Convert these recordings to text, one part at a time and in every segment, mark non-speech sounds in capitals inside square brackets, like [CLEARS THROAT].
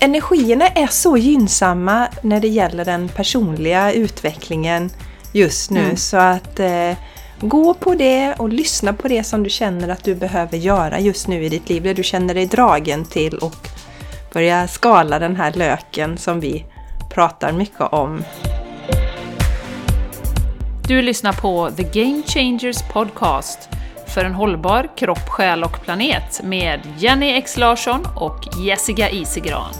energierna är så gynnsamma när det gäller den personliga utvecklingen just nu Mm. så att eh, gå på det och lyssna på det som du känner att du behöver göra just nu i ditt liv. Det du känner dig dragen till och börja skala den här löken som vi pratar mycket om. Du lyssnar på The Game Changers Podcast för en hållbar kropp, själ och planet med Jenny X Larsson och Jessica Isigran.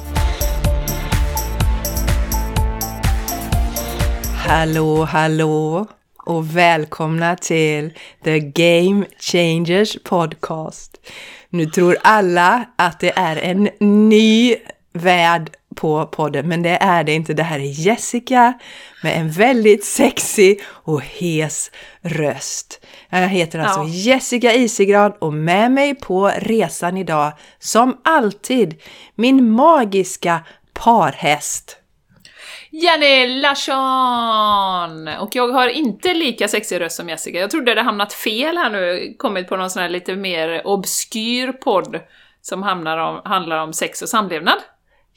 Hallå, hallå och välkomna till The Game Changers Podcast. Nu tror alla att det är en ny värld på podden, men det är det inte. Det här är Jessica med en väldigt sexig och hes röst. Jag heter alltså Ja. Jessica Isigran och med mig på resan idag, som alltid, min magiska parhäst. Jenny Larsson! Och jag har inte lika sexig röst som Jessica. Jag trodde det hamnat fel här nu, kommit på någon sån här lite mer obskyr podd som handlar om, handlar om sex och samlevnad.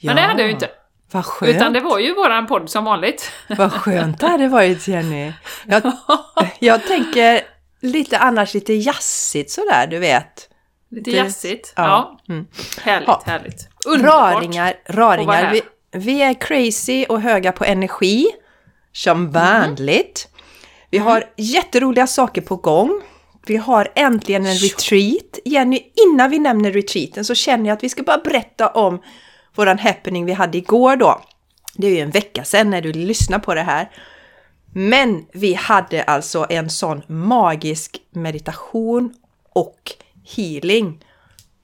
Men det hade jag ju inte. Vad skönt. Utan det var ju våran podd som vanligt. Vad skönt det hade varit Jenny. Jag, [LAUGHS] jag tänker lite annars lite jazzigt sådär, du vet. Lite jazzigt. ja. Ja. Mm. Härligt, Ja. härligt. Underbart. Raringar, raringar. Vi, vi är crazy och höga på energi. Som vanligt. Vi har jätteroliga saker på gång. Vi har äntligen en retreat. Jenny, innan vi nämner retreaten så känner jag att vi ska bara berätta om våran happening vi hade igår då. Det är ju en vecka sedan när du lyssnar på det här. Men vi hade alltså en sån magisk meditation och healing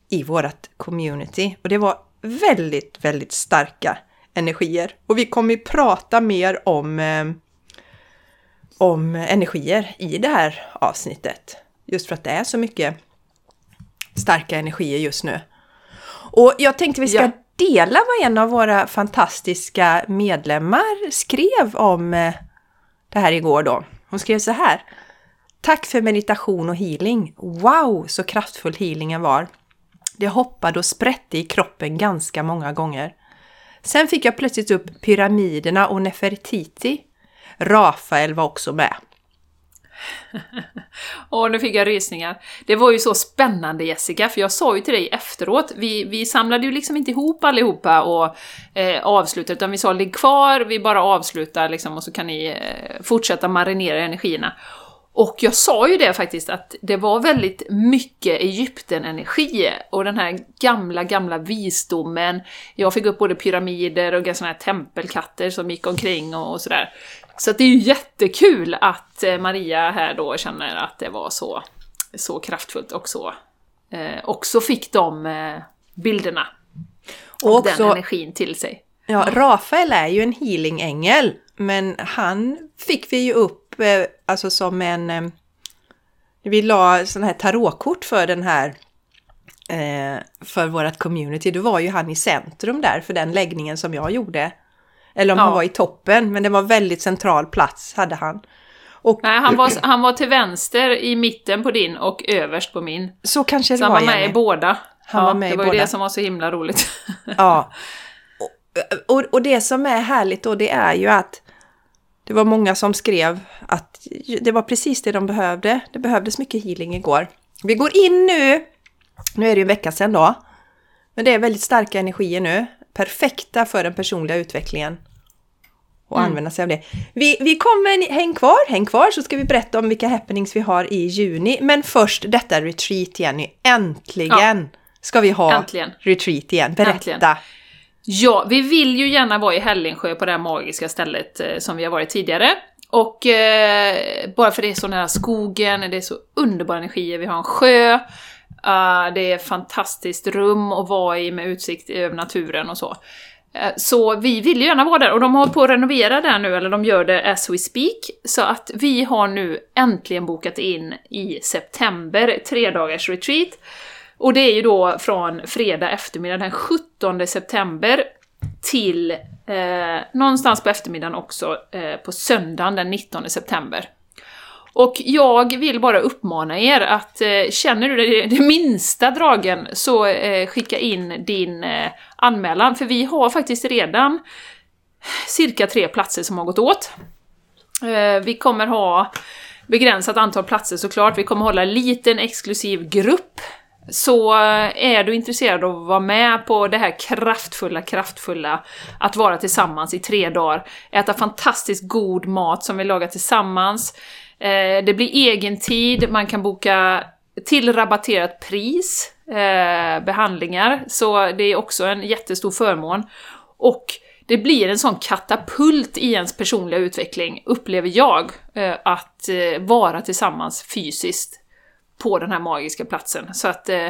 i vårt community. Och det var väldigt, väldigt starka energier. Och vi kommer prata mer om, eh, om energier i det här avsnittet. Just för att det är så mycket starka energier just nu. Och jag tänkte vi ska Ja. dela vad en av våra fantastiska medlemmar skrev om eh, det här igår då. Hon skrev så här. Tack för meditation och healing. Wow, så kraftfull healingen var. Det hoppade och sprätte i kroppen ganska många gånger. Sen fick jag plötsligt upp pyramiderna och Nefertiti. Rafael var också med. [LAUGHS] Åh, nu fick jag rysningar. Det var ju så spännande Jessica, för jag sa ju till dig efteråt, vi, vi samlade ju liksom inte ihop allihopa och eh, avslutade, utan vi sa ligg kvar, vi bara avslutar liksom och så kan ni eh, fortsätta marinera energierna. Och jag sa ju det faktiskt, att det var väldigt mycket Egypten-energi och den här gamla, gamla visdomen. Jag fick upp både pyramider och såna här tempelkatter som gick omkring och, och sådär. Så att det är ju jättekul att eh, Maria här då känner att det var så, så kraftfullt och så. Eh, också fick de eh, bilderna Och och den också, energin till sig. ja, Rafael är ju en healing-ängel, men han fick vi ju upp eh, alltså som en... Eh, vi la sån här tarotkort för den här eh, för vårt community. Då var ju han i centrum där för den läggningen som jag gjorde. Eller om Ja. han var i toppen, men det var väldigt central plats hade han. Och Nej, han var, han var till vänster i mitten på din och överst på min. så kanske det Så han var var med i båda. Han ja, var med det var ju det som var så himla roligt. Ja. [LAUGHS] Och, och, och det som är härligt då, det är ju att det var många som skrev att det var precis det de behövde. Det behövdes mycket healing igår. Vi går in nu, nu är det ju en vecka sedan då, men det är väldigt starka energier nu. Perfekta för den personliga utvecklingen. Och Mm. använda sig av det. Vi, vi kommer, häng kvar, häng kvar så ska vi berätta om vilka happenings vi har i juni. Men först detta retreat Jenny, äntligen ska vi ha Äntligen. retreat igen. Berätta! Äntligen. Ja, vi vill ju gärna vara i Hällingsjö på det här magiska stället eh, som vi har varit tidigare. Och eh, bara för det är så nära skogen, det är så underbara energier, vi har en sjö, eh, det är fantastiskt rum att vara i med utsikt över naturen och så. Eh, så vi vill gärna vara där och de har på att renovera där nu, eller de gör det as we speak. Så att vi har nu äntligen bokat in i september, tre dagars retreat. Och det är ju då från fredag eftermiddag den 17 september till eh, någonstans på eftermiddagen också eh, på söndagen den 19 september. Och jag vill bara uppmana er att eh, känner du det, [LAUGHS] det minsta dragen så eh, skicka in din eh, anmälan, för vi har faktiskt redan cirka tre platser som har gått åt. Eh, vi kommer ha begränsat antal platser såklart, vi kommer hålla en liten exklusiv grupp. Så eh, är du intresserad av att vara med på det här kraftfulla, kraftfulla, att vara tillsammans i tre dagar, äta fantastiskt god mat som vi lagar tillsammans, eh, det blir egen tid, man kan boka till rabatterat pris, eh, behandlingar, så det är också en jättestor förmån. Och det blir en sån katapult i ens personliga utveckling, upplever jag, eh, att eh, vara tillsammans fysiskt på den här magiska platsen. Så att eh,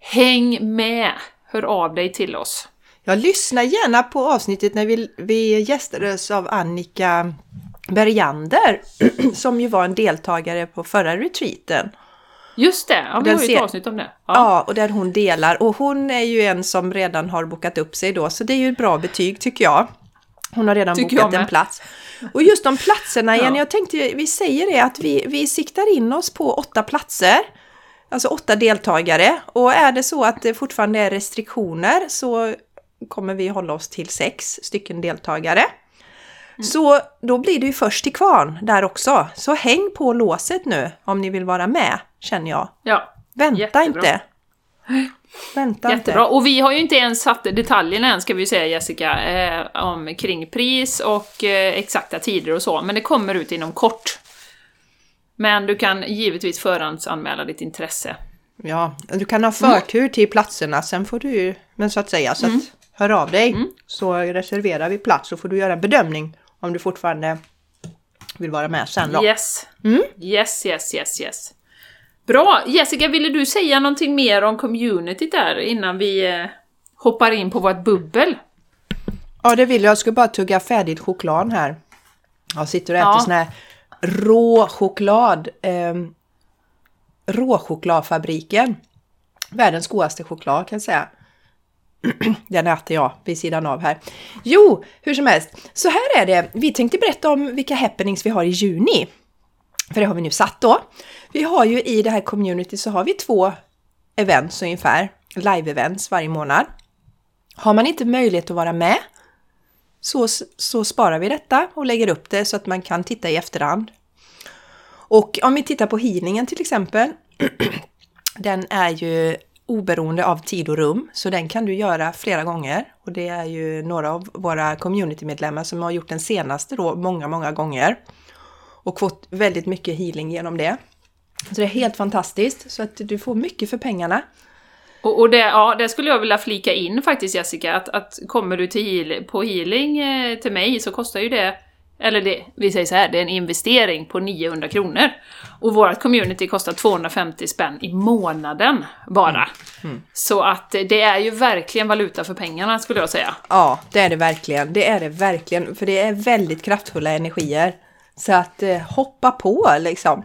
häng med! Hör av dig till oss. Jag lyssnar gärna på avsnittet när vi, vi gästades av Annika Bergander [CLEARS THROAT] som ju var en deltagare på förra retreaten. Just det, ja, vi har ju ett avsnitt om det. Ja. Ja. och där hon delar. Och hon är ju en som redan har bokat upp sig då, så det är ju ett bra betyg tycker jag. Hon har redan Tycker bokat en plats. Och just de platserna igen, Ja. jag tänkte vi säger det att vi, vi siktar in oss på åtta platser. Alltså åtta deltagare. Och är det så att det fortfarande är restriktioner så kommer vi hålla oss till sex stycken deltagare. Mm. Så då blir det ju först till kvarn där också. Så häng på låset nu om ni vill vara med, känner jag. ja. Vänta Jättebra. inte! Vänta Jättebra. inte. Och vi har ju inte ens satt detaljerna än, ska vi säga Jessica, eh, om kring pris och eh, exakta tider och så, men det kommer ut inom kort. Men du kan givetvis förhandsanmäla ditt intresse. Ja, du kan ha förtur till platserna, sen får du ju, men så att säga, så att hör av dig så reserverar vi plats så får du göra en bedömning om du fortfarande vill vara med sen då. Yes. Mm. Yes, yes, yes, yes. Bra! Jessica, ville du säga någonting mer om communityt där innan vi eh, hoppar in på vårt bubbel? Ja, det vill jag. Jag ska bara tugga färdigt choklad här. Jag sitter och äter Ja. sån här rå choklad. Eh, råchokladfabriken. Världens godaste choklad kan jag säga. [CLEARS THROAT] Den äter jag vid sidan av här. Jo, hur som helst. Så här är det. Vi tänkte berätta om vilka happenings vi har i juni. För det har vi nu satt då. Vi har ju i det här community så har vi två events ungefär. Live-events varje månad. Har man inte möjlighet att vara med så, så sparar vi detta och lägger upp det så att man kan titta i efterhand. Och om vi tittar på healingen till exempel. [CLEARS THROAT] Den är ju oberoende av tid och rum, så den kan du göra flera gånger. Och det är ju några av våra communitymedlemmar som har gjort den senaste då många, många gånger. Och fått väldigt mycket healing genom det. Så det är helt fantastiskt, så att du får mycket för pengarna. Och, och det, ja, det skulle jag vilja flika in faktiskt Jessica, att, att kommer du till heal, på healing eh, till mig så kostar ju det, eller det, vi säger så här, det är en investering på 900 kronor. Och vårt community kostar 250 spänn i månaden bara. Så att det är ju verkligen valuta för pengarna skulle jag säga. Ja, det är det verkligen. Det är det verkligen, för det är väldigt kraftfulla energier. Så att eh, hoppa på liksom.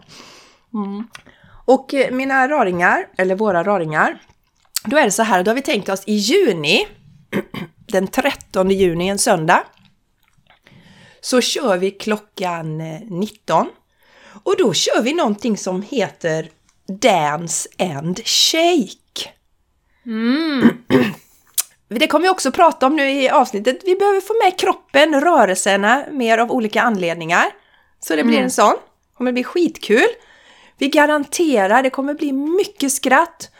Och eh, mina raringar, eller våra raringar, då är det så här, då har vi tänkt oss i juni, [CLEARS THROAT] den 13 juni, en söndag, så kör vi klockan eh, 19. Och då kör vi någonting som heter Dance and Shake. [CLEARS THROAT] Det kommer vi också prata om nu i avsnittet. Vi behöver få med kroppen, rörelserna, mer av olika anledningar. Så det blir en sån. Det kommer bli skitkul. Vi garanterar, det kommer bli mycket skratt.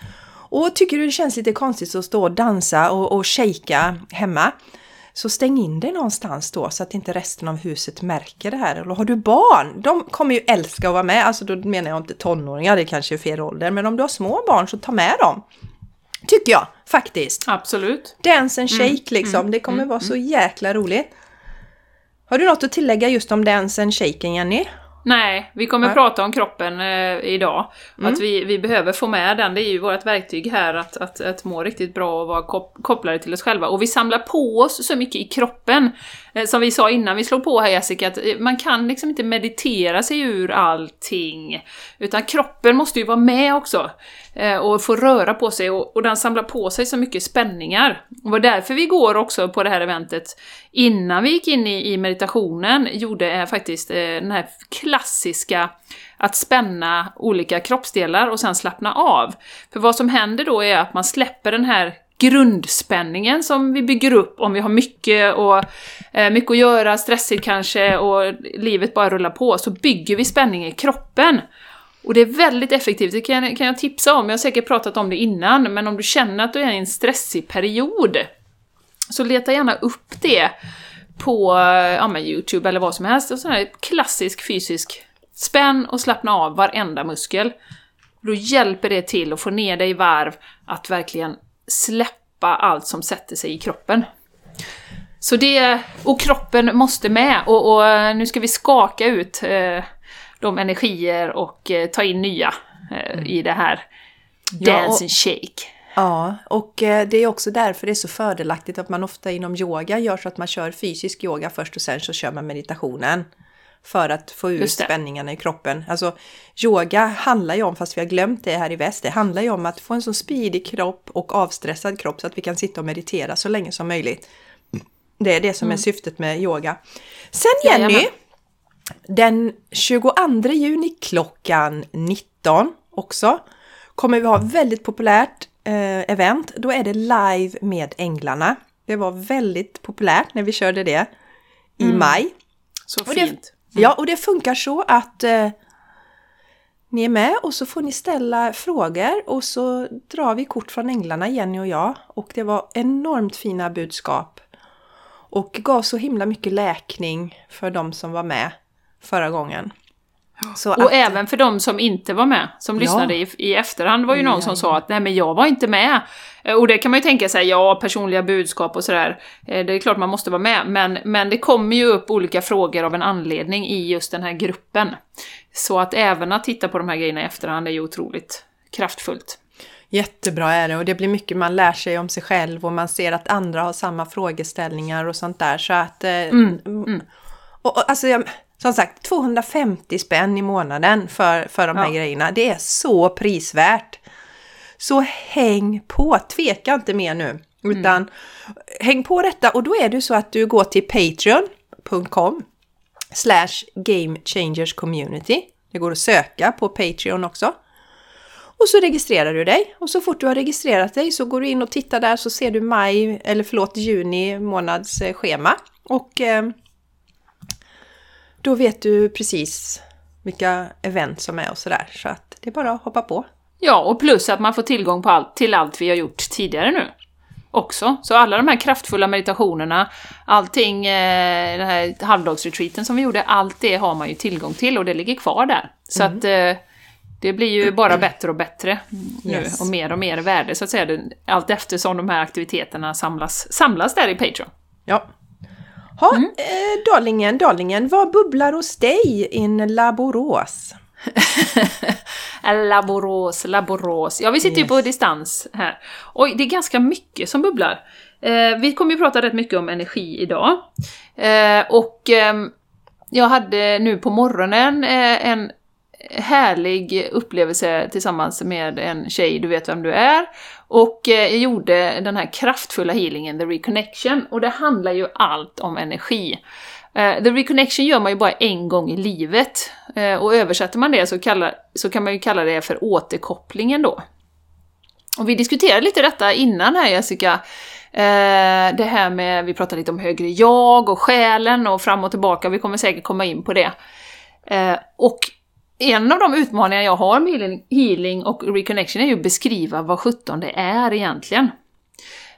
Och tycker du det känns lite konstigt att stå och dansa och, och shaka hemma, så stäng in dig någonstans då så att inte resten av huset märker det här. Eller har du barn, de kommer ju älska att vara med. Alltså då menar jag inte tonåringar, det kanske är fel ålder. Men om du har små barn så ta med dem. Tycker jag faktiskt. Absolut. Dance and shake liksom. det kommer vara så jäkla roligt. Har du något att tillägga just om dance and shaken, Jenny? Nej, vi kommer Nej. prata om kroppen eh, idag. Att vi, vi behöver få med den, det är ju vårt verktyg här att, att, att må riktigt bra och vara kop kopplade till oss själva. Och vi samlar på oss så mycket i kroppen. Eh, som vi sa innan vi slog på här Jessica, att eh, man kan liksom inte meditera sig ur allting. Utan kroppen måste ju vara med också. Eh, och få röra på sig och, och den samlar på sig så mycket spänningar. Och det var därför vi går också på det här eventet innan vi gick in i, i meditationen gjorde eh, faktiskt eh, den här klassiska att spänna olika kroppsdelar och sen slappna av. För vad som händer då är att man släpper den här grundspänningen som vi bygger upp om vi har mycket, och, eh, mycket att göra, stressigt kanske och livet bara rullar på, så bygger vi spänning i kroppen. Och det är väldigt effektivt, det kan, kan jag tipsa om, jag har säkert pratat om det innan, men om du känner att du är i en stressig period, så leta gärna upp det på ja, Youtube eller vad som helst, och sån här klassisk fysisk spänn och slappna av varenda muskel. Då hjälper det till att få ner dig i varv, att verkligen släppa allt som sätter sig i kroppen. Så det, och kroppen måste med, och, och nu ska vi skaka ut eh, de energier och eh, ta in nya eh, i det här dance ja, and shake. Ja, och eh, det är också därför det är så fördelaktigt att man ofta inom yoga gör så att man kör fysisk yoga först och sen så kör man meditationen. För att få ut spänningarna i kroppen. Alltså yoga handlar ju om, fast vi har glömt det här i väst, det handlar ju om att få en så speedig kropp och avstressad kropp så att vi kan sitta och meditera så länge som möjligt. Det är det som mm. är syftet med yoga. Sen Jenny, Jajamän. den 22 juni klockan 19 också kommer vi ha väldigt populärt eh, event. Då är det live med Änglarna. Det var väldigt populärt när vi körde det i mm. maj. Så fint. Mm. Ja, och det funkar så att eh, ni är med och så får ni ställa frågor och så drar vi kort från Änglarna, Jenny och jag. Och det var enormt fina budskap. Och gav så himla mycket läkning för de som var med förra gången. Så och att, även för de som inte var med, som lyssnade i, i efterhand, var ju någon ja, som sa att nej men jag var inte med. Eh, och det kan man ju tänka sig, ja personliga budskap och sådär, eh, det är klart man måste vara med, men, men det kommer ju upp olika frågor av en anledning i just den här gruppen. Så att även att titta på de här grejerna i efterhand är ju otroligt kraftfullt. Jättebra är det och det blir mycket man lär sig om sig själv och man ser att andra har samma frågeställningar och sånt där så att... Eh, mm, mm. Och, och, alltså jag, som sagt, 250 spänn i månaden för, för de här ja. grejerna. Det är så prisvärt. Så häng på, tveka inte mer nu. Utan mm. häng på detta och då är det så att du går till patreon.com slash game changers community. Det går att söka på Patreon också. Och så registrerar du dig och så fort du har registrerat dig så går du in och tittar där så ser du maj, eller förlåt juni månads schema. Och eh, då vet du precis vilka event som är och sådär. Så att det är bara att hoppa på. Ja, och plus att man får tillgång på allt, till allt vi har gjort tidigare nu. Också. Så alla de här kraftfulla meditationerna, allting, eh, den här halvdagsretreaten som vi gjorde, allt det har man ju tillgång till och det ligger kvar där. Så mm. att eh, det blir ju bara bättre och bättre nu yes. och mer och mer värde så att säga, allt eftersom de här aktiviteterna samlas, samlas där i Patreon. Ja, Ha, mm. eh, Darlingen, Darlingen, vad bubblar hos dig in Laborås? [LAUGHS] Laborås, Laborås. Ja, vi sitter yes. ju på distans här. Oj, det är ganska mycket som bubblar. Eh, vi kommer ju prata rätt mycket om energi idag. Eh, och eh, jag hade nu på morgonen eh, en härlig upplevelse tillsammans med en tjej, du vet vem du är, och eh, jag gjorde den här kraftfulla healingen, the reconnection, och det handlar ju allt om energi. Eh, the reconnection gör man ju bara en gång i livet, eh, och översätter man det så, kallar, så kan man ju kalla det för återkopplingen då. Och vi diskuterade lite detta innan här Jessica, eh, det här med, vi pratade lite om högre jag och själen och fram och tillbaka, vi kommer säkert komma in på det. och en av de utmaningar jag har med healing och reconnection är ju att beskriva vad sjutton det är egentligen.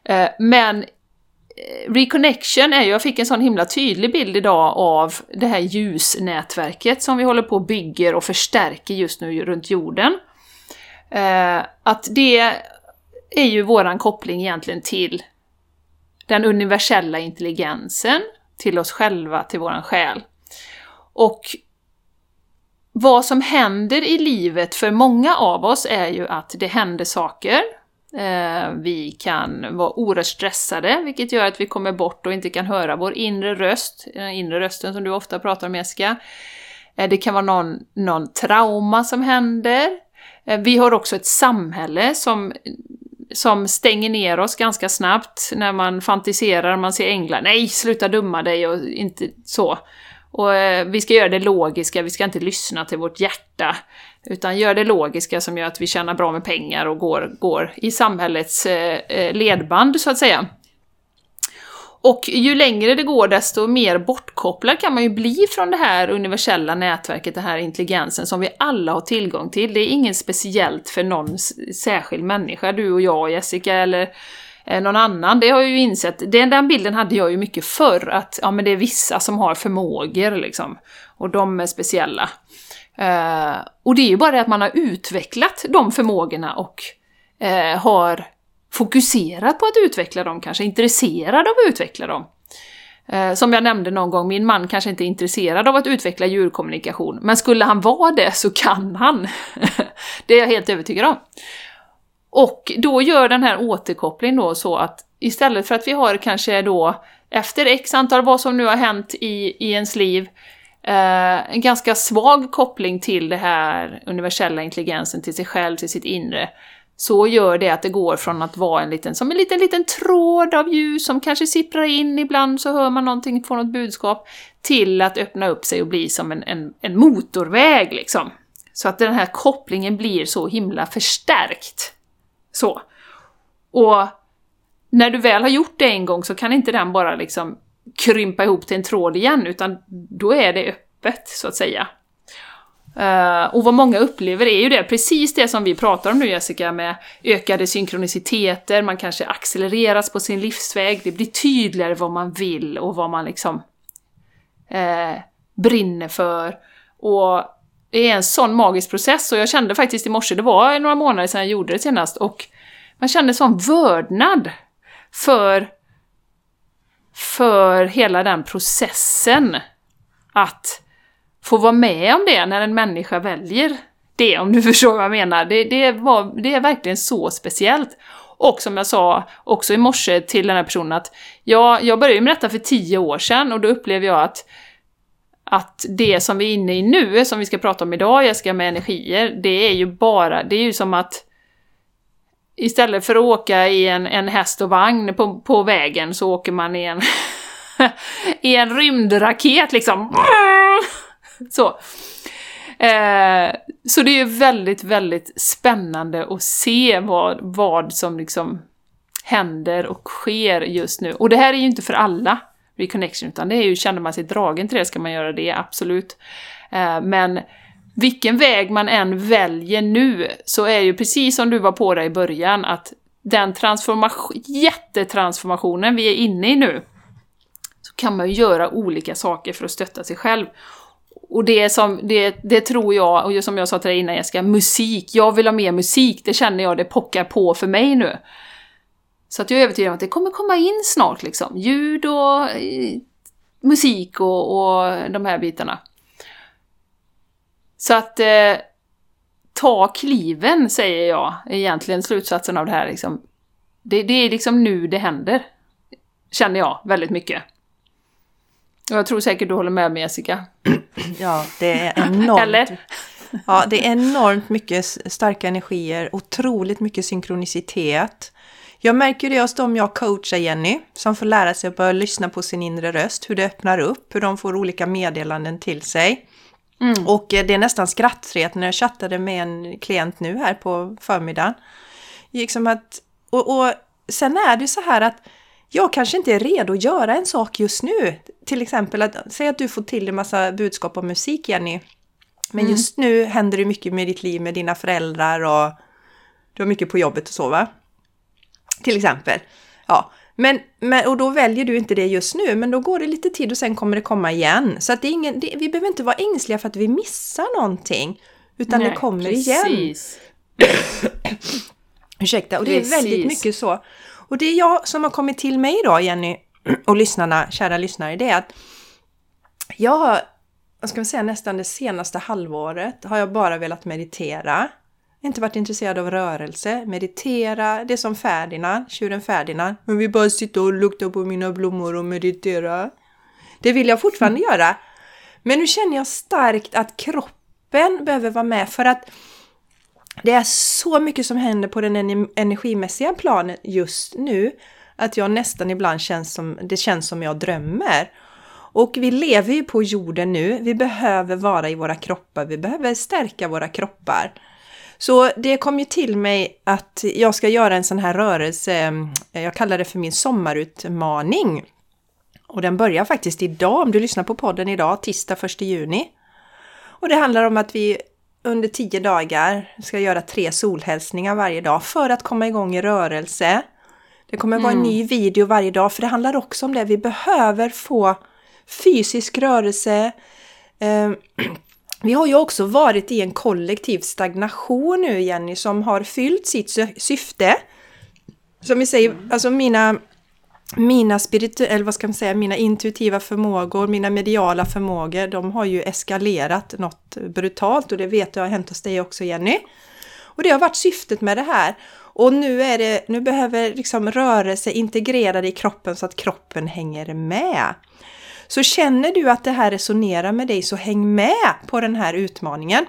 Eh, men eh, reconnection är ju, jag fick en sån himla tydlig bild idag av det här ljusnätverket som vi håller på och bygger och förstärker just nu runt jorden. Eh, att det är ju våran koppling egentligen till den universella intelligensen, till oss själva, till våran själ. Och vad som händer i livet för många av oss är ju att det händer saker. Eh, vi kan vara oerhört stressade, vilket gör att vi kommer bort och inte kan höra vår inre röst, den inre rösten som du ofta pratar om Jessica. Eh, det kan vara någon, någon trauma som händer. Vi har också ett samhälle som, som stänger ner oss ganska snabbt när man fantiserar, man ser änglar, nej sluta dumma dig och inte så. Och eh, vi ska göra det logiska, vi ska inte lyssna till vårt hjärta. Utan göra det logiska som gör att vi tjänar bra med pengar och går, går i samhällets eh, eh, ledband, så att säga. Och ju längre det går desto mer bortkopplad kan man ju bli från det här universella nätverket, den här intelligensen som vi alla har tillgång till. Det är inget speciellt för någon särskild människa, du och jag, Jessica, eller Eh, någon annan. Det har jag ju insett. Den, den bilden hade jag ju mycket förr, att ja, men det är vissa som har förmågor liksom. Och de är speciella. Eh, och det är ju bara det att man har utvecklat de förmågorna och eh, har fokuserat på att utveckla dem, kanske intresserad av att utveckla dem. Eh, som jag nämnde någon gång, min man kanske inte är intresserad av att utveckla djurkommunikation, men skulle han vara det så kan han. [LAUGHS] det är jag helt övertygad om. Och då gör den här återkopplingen då så att istället för att vi har kanske då efter x antal vad som nu har hänt i, i ens liv, eh, en ganska svag koppling till det här universella intelligensen, till sig själv, till sitt inre, så gör det att det går från att vara en liten, som en liten, liten tråd av ljus som kanske sipprar in ibland så hör man någonting, får något budskap, till att öppna upp sig och bli som en, en, en motorväg liksom. Så att den här kopplingen blir så himla förstärkt. Så. Och när du väl har gjort det en gång så kan inte den bara liksom krympa ihop till en tråd igen, utan då är det öppet, så att säga. Uh, och vad många upplever är ju det, precis det som vi pratar om nu Jessica, med ökade synkroniciteter, man kanske accelereras på sin livsväg, det blir tydligare vad man vill och vad man liksom uh, brinner för. Och det är en sån magisk process, och jag kände faktiskt i morse, det var några månader sedan jag gjorde det senast, och man kände sån vördnad för, för hela den processen. Att få vara med om det när en människa väljer det, om du [LAUGHS] förstår vad jag menar. Det, det, var, det är verkligen så speciellt. Och som jag sa också i morse till den här personen att jag, jag började med detta för tio år sedan och då upplevde jag att att det som vi är inne i nu, som vi ska prata om idag, Jessica, med energier, det är ju bara, det är ju som att istället för att åka i en, en häst och vagn på, på vägen så åker man i en, [LAUGHS] i en rymdraket liksom. [LAUGHS] Så. Eh, så det är väldigt, väldigt spännande att se vad, vad som liksom händer och sker just nu. Och det här är ju inte för alla reconnection, utan det är ju, känner man sig dragen till det ska man göra det, absolut. Eh, men vilken väg man än väljer nu, så är ju precis som du var på det i början, att den transformation, jättetransformationen vi är inne i nu, så kan man ju göra olika saker för att stötta sig själv. Och det, som, det, det tror jag, och som jag sa till dig innan Jessica, musik. Jag vill ha mer musik, det känner jag, det pockar på för mig nu. Så att jag är övertygad om att det kommer komma in snart liksom. Ljud och eh, musik och, och de här bitarna. Så att eh, ta kliven, säger jag, egentligen slutsatsen av det här. Liksom. Det, det är liksom nu det händer. Känner jag väldigt mycket. Och jag tror säkert du håller med mig Jessica. [CLEARS THROAT] Ja, det är enormt. Eller? Ja, det är enormt mycket starka energier, otroligt mycket synkronicitet. Jag märker det hos dem jag coachar, Jenny, som får lära sig att börja lyssna på sin inre röst, hur det öppnar upp, hur de får olika meddelanden till sig. Mm. Och eh, det är nästan skrattret när jag chattade med en klient nu här på förmiddagen. Liksom att, och, och sen är det så här att jag kanske inte är redo att göra en sak just nu. Till exempel, att, säg att du får till en massa budskap om musik, Jenny. Men mm. just nu händer det mycket med ditt liv med dina föräldrar och du har mycket på jobbet och så, va? Till exempel. Ja, men, men, och då väljer du inte det just nu, men då går det lite tid och sen kommer det komma igen. Så att det är ingen, det, vi behöver inte vara ängsliga för att vi missar någonting, utan Nej, det kommer precis. igen. [CLEARS THROAT] Ursäkta, och det är väldigt mycket så. Och det är jag som har kommit till mig idag, Jenny, [CLEARS THROAT] och lyssnarna, kära lyssnare, det är att jag har, vad ska man säga, nästan det senaste halvåret har jag bara velat meditera. Inte varit intresserad av rörelse, meditera, det är som Ferdinand, tjuren Ferdinand. Men vi bara sitta och lukta på mina blommor och meditera. Det vill jag fortfarande [LAUGHS] göra. Men nu känner jag starkt att kroppen behöver vara med för att det är så mycket som händer på den energimässiga planen just nu att jag nästan ibland känns som, det känns som jag drömmer. Och vi lever ju på jorden nu. Vi behöver vara i våra kroppar. Vi behöver stärka våra kroppar. Så det kom ju till mig att jag ska göra en sån här rörelse. Jag kallar det för min sommarutmaning. Och den börjar faktiskt idag, om du lyssnar på podden idag, tisdag 1 juni. Och det handlar om att vi under tio dagar ska göra tre solhälsningar varje dag för att komma igång i rörelse. Det kommer vara en Mm. ny video varje dag för det handlar också om det. Vi behöver få fysisk rörelse. Eh, vi har ju också varit i en kollektiv stagnation nu Jenny som har fyllt sitt syfte. Som vi säger, alltså mina mina spirituella, vad ska man säga, mina intuitiva förmågor, mina mediala förmågor, de har ju eskalerat något brutalt och det vet jag har hänt hos dig också Jenny. Och det har varit syftet med det här. Och nu, är det, nu behöver liksom rörelse integrerad i kroppen så att kroppen hänger med. Så känner du att det här resonerar med dig så häng med på den här utmaningen.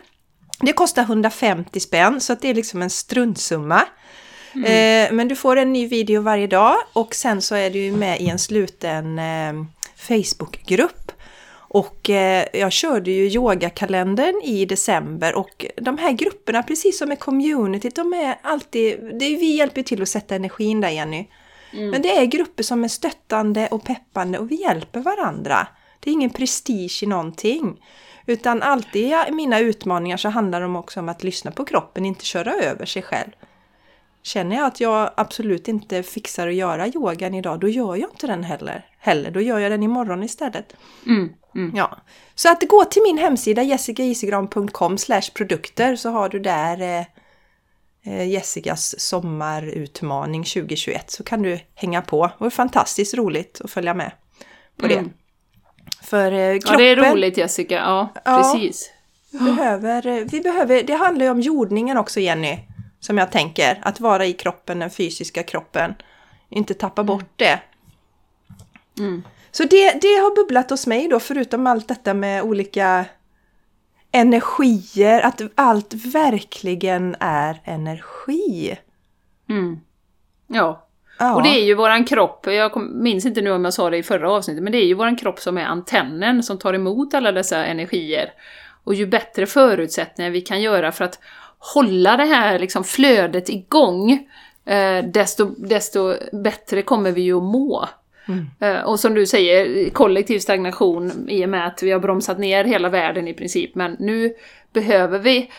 Det kostar 150 spänn så att det är liksom en struntsumma. Eh, men du får en ny video varje dag och sen så är du med i en sluten eh, Facebookgrupp. Och eh, jag körde ju yogakalendern i december och de här grupperna, precis som med communityt, de är alltid... Det är, vi hjälper till att sätta energin där Jenny. Men det är grupper som är stöttande och peppande och vi hjälper varandra. Det är ingen prestige i någonting. Utan alltid i mina utmaningar så handlar det också om att lyssna på kroppen, inte köra över sig själv. Känner jag att jag absolut inte fixar att göra yogan idag, då gör jag inte den heller. heller. Då gör jag den imorgon istället. Mm, mm. Ja. Så att gå till min hemsida jessicaisigran.com produkter så har du där eh, Jessicas sommarutmaning 2021 så kan du hänga på. Det var fantastiskt roligt att följa med på det. Mm. För eh, Ja, kroppen det är roligt Jessica. Ja, Ja. precis. behöver, eh, vi behöver, det handlar ju om jordningen också Jenny, som jag tänker, att vara i kroppen, den fysiska kroppen. Inte tappa bort det. Mm. Så det, det har bubblat hos mig då, förutom allt detta med olika energier, att allt verkligen är energi. Mm. Ja. Ja. Och det är ju våran kropp, jag minns inte nu om jag sa det i förra avsnittet, men det är ju våran kropp som är antennen som tar emot alla dessa energier. Och ju bättre förutsättningar vi kan göra för att hålla det här liksom flödet igång, eh, desto, desto bättre kommer vi ju att må. Eh, och som du säger, kollektiv stagnation i och med att vi har bromsat ner hela världen i princip, men nu behöver vi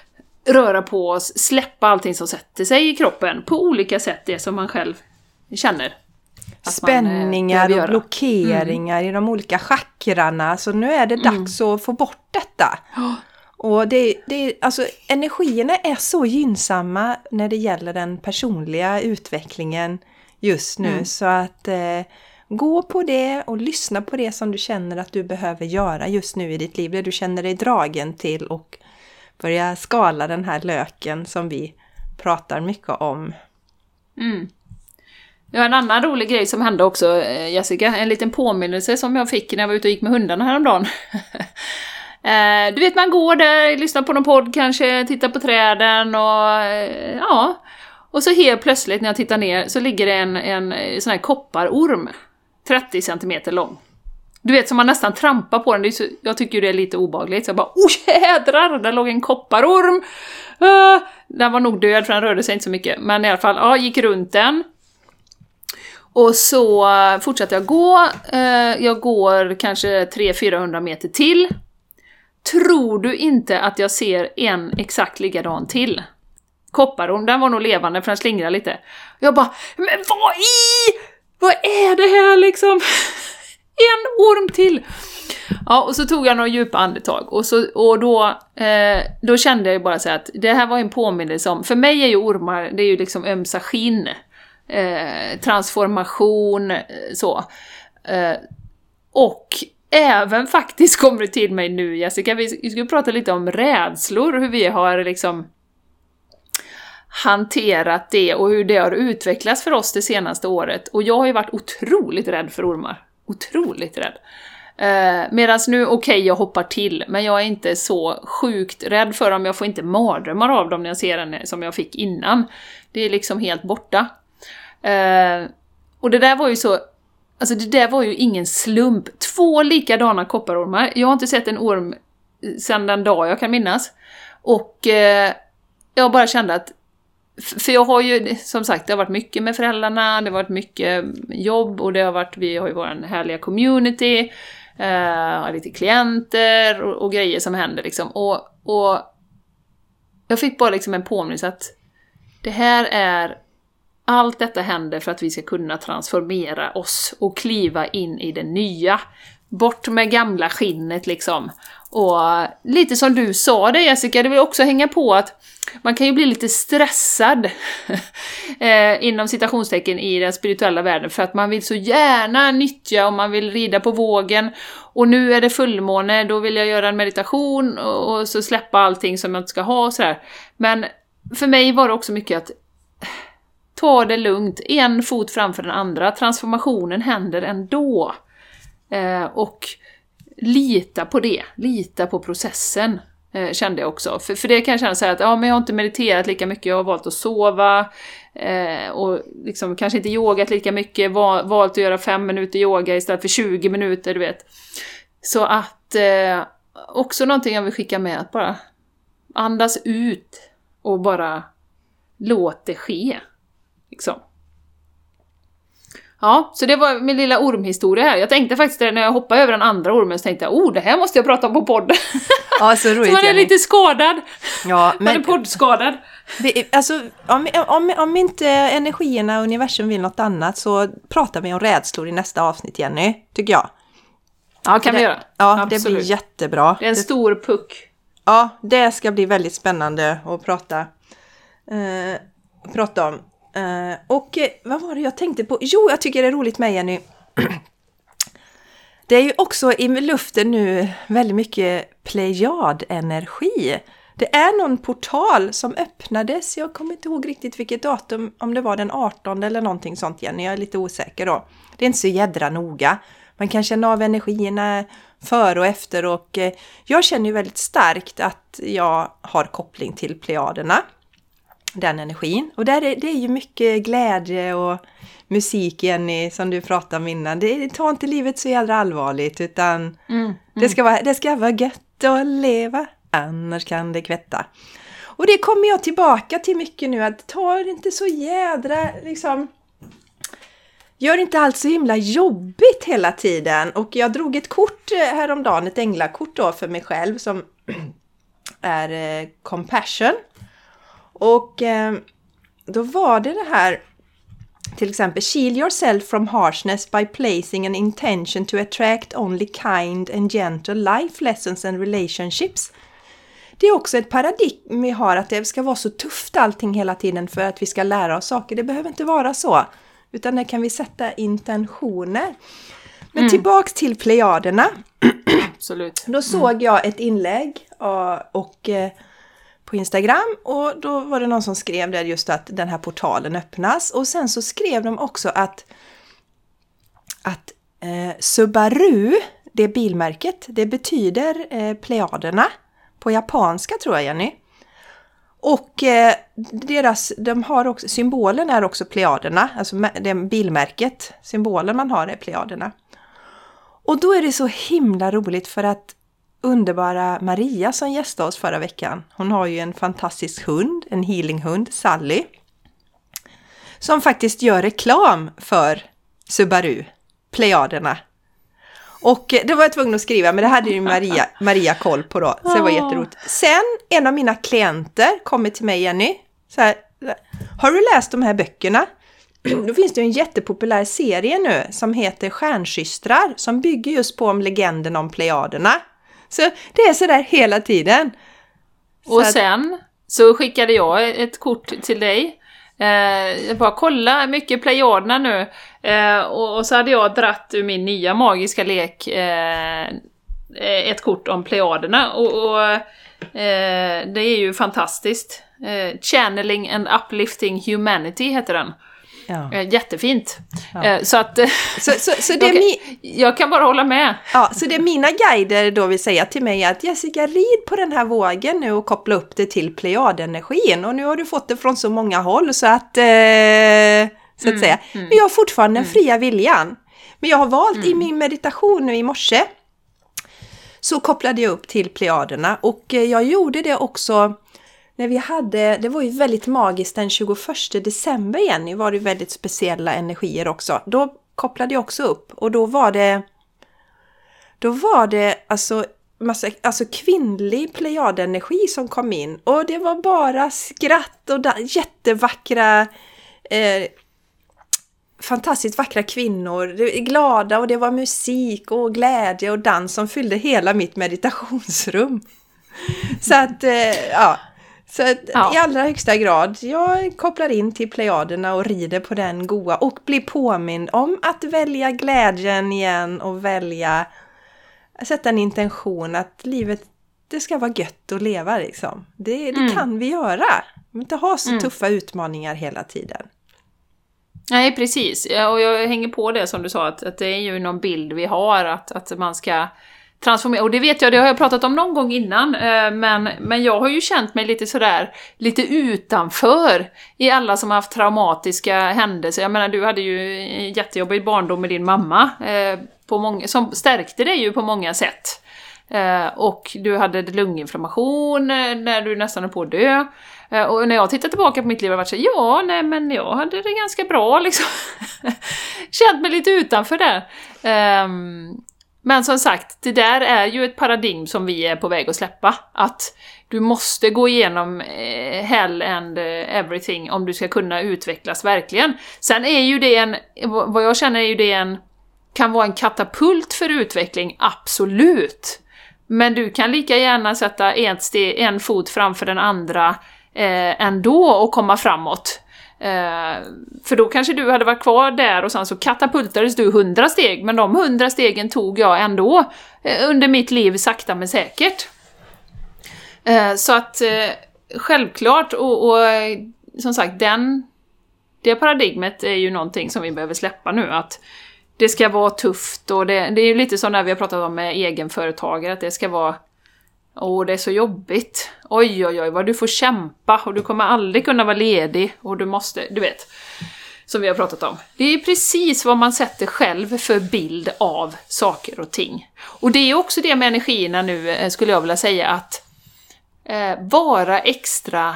röra på oss, släppa allting som sätter sig i kroppen på olika sätt, det som man själv känner. att man, eh, Spänningar och blockeringar i de olika chakrarna. Så nu är det dags att få bort detta. Och det, det, alltså, energierna är så gynnsamma när det gäller den personliga utvecklingen just nu. Så att eh, gå på det och lyssna på det som du känner att du behöver göra just nu i ditt liv. Det du känner dig dragen till och börja skala den här löken som vi pratar mycket om. Mm. Ja, en annan rolig grej som hände också, eh, Jessica, en liten påminnelse som jag fick när jag var ute och gick med hundarna häromdagen. [LAUGHS] Eh, du vet, man går där, lyssnar på någon podd kanske, tittar på träden och eh, ja. Och så helt plötsligt när jag tittar ner så ligger det en, en sån här kopparorm, 30 centimeter lång. Du vet, som man nästan trampar på den, det är så, jag tycker ju det är lite obehagligt. Så jag bara oh jädrar, där låg en kopparorm! Uh, den var nog död för den rörde sig inte så mycket, men i alla fall, ja, gick runt den. Och så eh, fortsatte jag gå, Uh, jag går kanske 300-400 meter till. Tror du inte att jag ser en exakt likadan till? Kopparorm, den var nog levande för den slingrar lite. Jag bara, men vad i? Vad är det här liksom? [LAUGHS] en orm till! Ja, och så tog jag några djupa andetag och, så, och då, eh, då kände jag ju bara så att det här var en påminnelse om, för mig är ju ormar, det är ju liksom ömsa skinn, eh, transformation, eh, så. Eh, och även faktiskt kommer det till mig nu Jessica, vi, skulle prata lite om rädslor, hur vi har liksom hanterat det och hur det har utvecklats för oss det senaste året. Och jag har ju varit otroligt rädd för ormar. Otroligt rädd. Eh, Medan nu, okej, okay, jag hoppar till, men jag är inte så sjukt rädd för dem. Jag får inte mardrömmar av dem när jag ser den som jag fick innan. Det är liksom helt borta. Eh, och det där var ju så Alltså det där var ju ingen slump. Två likadana kopparormar. Jag har inte sett en orm sedan den dag jag kan minnas. Och eh, jag bara kände att för jag har ju, som sagt, det har varit mycket med föräldrarna, det har varit mycket jobb och det har varit, vi har ju vår härliga community, eh, lite klienter och, och, grejer som händer liksom. Och, och jag fick bara liksom en påminnelse att det här är allt detta händer för att vi ska kunna transformera oss och kliva in i det nya. Bort med gamla skinnet liksom. Och lite som du sa det Jessica, det vill också hänga på att man kan ju bli lite stressad [LAUGHS] eh, inom citationstecken i den spirituella världen för att man vill så gärna nyttja och man vill rida på vågen och nu är det fullmåne, då vill jag göra en meditation och, och så släppa allting som jag inte ska ha och sådär. Men för mig var det också mycket att ta det lugnt, en fot framför den andra, transformationen händer ändå. Eh, och lita på det, lita på processen. Eh, kände jag också. För, för det kan jag känna så att ja, men jag har inte mediterat lika mycket, jag har valt att sova eh, och liksom kanske inte yogat lika mycket, val, valt att göra fem minuter yoga istället för 20 minuter, du vet. Så att eh, också någonting jag vill skicka med, att bara andas ut och bara låt det ske. Liksom. Ja, så det var min lilla ormhistoria här. Jag tänkte faktiskt när jag hoppade över den andra ormen så tänkte jag oh, det här måste jag prata om på podden. [LAUGHS] Ja, så roligt. så man är lite skadad. Ja, men... Man är poddskadad. Alltså, om, om, om inte energierna och universum vill något annat så pratar vi om rädslor i nästa avsnitt, Jenny, tycker jag. Ja, kan det, vi göra. Ja, Absolut. det blir jättebra. Det är en stor puck. Ja, det ska bli väldigt spännande att prata, eh, prata om. Uh, och uh, vad var det jag tänkte på? Jo, jag tycker det är roligt med Jenny. [CLEARS THROAT] det är ju också i luften nu väldigt mycket plejadenergi. Det är någon portal som öppnades, jag kommer inte ihåg riktigt vilket datum, om det var den 18 eller någonting sånt Jenny, jag är lite osäker då. Det är inte så jädra noga. Man kan känna av energierna före och efter och eh, jag känner ju väldigt starkt att jag har koppling till plejaderna den energin. Och där är, det är ju mycket glädje och musik, Jenny, som du pratade om innan. Det tar inte livet så jädra allvarligt utan mm, mm. Det, ska vara, det ska vara gött att leva, annars kan det kvätta. Och det kommer jag tillbaka till mycket nu, att ta det inte så jädra liksom Gör inte allt så himla jobbigt hela tiden. Och jag drog ett kort eh, häromdagen, ett änglakort då för mig själv som [CLEARS THROAT] är eh, Compassion. Och eh, då var det det här till exempel Shield yourself from harshness by placing an intention to attract only kind and gentle life lessons and relationships. Det är också ett paradigm vi har att det ska vara så tufft allting hela tiden för att vi ska lära oss saker. Det behöver inte vara så. Utan där kan vi sätta intentioner. Men mm. tillbaks till plejaderna. Absolut. Då såg mm. jag ett inlägg och, och eh, på Instagram och då var det någon som skrev där just att den här portalen öppnas och sen så skrev de också att att eh, Subaru, det bilmärket, det betyder eh, Plejaderna på japanska tror jag Jenny. Och eh, deras, de har också, symbolen är också Plejaderna, alltså det bilmärket, symbolen man har är Plejaderna. Och då är det så himla roligt för att underbara Maria som gästade oss förra veckan. Hon har ju en fantastisk hund, en healinghund, Sally. Som faktiskt gör reklam för Subaru, Plejaderna. Och det var jag tvungen att skriva, men det hade ju Maria, Maria koll på då, så det var jätteroligt. Sen, en av mina klienter kommer till mig, Jenny, så här, har du läst de här böckerna? [CLEARS THROAT] Då finns det en jättepopulär serie nu som heter Stjärnsystrar som bygger just på om legenden om Plejaderna. Så det är sådär hela tiden. Så och sen så skickade jag ett kort till dig. Eh, jag bara kolla, mycket Plejaderna nu. Eh, och, och, så hade jag dratt ur min nya magiska lek eh, ett kort om Plejaderna. Och, och eh, det är ju fantastiskt. Eh, Channeling and Uplifting Humanity heter den. Ja. Eh, jättefint. Ja. Eh, så att... Så, så, så det [LAUGHS] okay. mi- jag kan bara hålla med. Ja, så det mina guider då vill säga till mig är att Jessica, rid på den här vågen nu och koppla upp det till plejadenergin. Och nu har du fått det från så många håll så att... Eh, så att mm, säga. Mm, Men jag har fortfarande den mm. fria viljan. Men jag har valt i min meditation nu i morse så kopplade jag upp till plejaderna och eh, jag gjorde det också när vi hade, det var ju väldigt magiskt den 21 december Jenny, var det väldigt speciella energier också. Då kopplade jag också upp och då var det då var det alltså massa alltså kvinnlig plejadenergi som kom in och det var bara skratt och jättevackra eh, fantastiskt vackra kvinnor, glada och det var musik och glädje och dans som fyllde hela mitt meditationsrum. Så att, eh, ja. Så ja. i allra högsta grad, jag kopplar in till plejaderna och rider på den goa och blir påmind om att välja glädjen igen och välja sätta en intention att livet, det ska vara gött att leva liksom. Det, det mm. kan vi göra. Vi inte ha så mm. tuffa utmaningar hela tiden. Nej, precis. Och jag hänger på det som du sa, att, att det är ju någon bild vi har, att, att man ska transformera. Och det vet jag, det har jag pratat om någon gång innan, eh, men, men jag har ju känt mig lite sådär, lite utanför i alla som har haft traumatiska händelser. Jag menar, du hade ju en jättejobbig barndom med din mamma, eh, på många, som stärkte dig ju på många sätt. Eh, och du hade lunginflammation när du nästan är på att dö. Och när jag tittar tillbaka på mitt liv har jag varit så ja, nej men jag hade det ganska bra liksom. [LAUGHS] Känt mig lite utanför där. Um, men som sagt, det där är ju ett paradigm som vi är på väg att släppa. Att du måste gå igenom eh, hell and eh, everything om du ska kunna utvecklas verkligen. Sen är ju det en, vad jag känner är ju det en, kan vara en katapult för utveckling, absolut. Men du kan lika gärna sätta en, steg, en fot framför den andra eh, ändå och komma framåt. Eh, för då kanske du hade varit kvar där och sen så katapultades du hundra steg, men de hundra stegen tog jag ändå eh, under mitt liv sakta men säkert. Eh, så att eh, självklart, och, och eh, som sagt, den, det paradigmet är ju någonting som vi behöver släppa nu, att det ska vara tufft och det, det är ju lite som när vi har pratat om med egenföretagare, att det ska vara Åh, det är så jobbigt. Oj, oj, oj, vad du får kämpa och du kommer aldrig kunna vara ledig och du måste, du vet. Som vi har pratat om. Det är precis vad man sätter själv för bild av saker och ting. Och det är också det med energierna nu, eh, skulle jag vilja säga, att eh, vara extra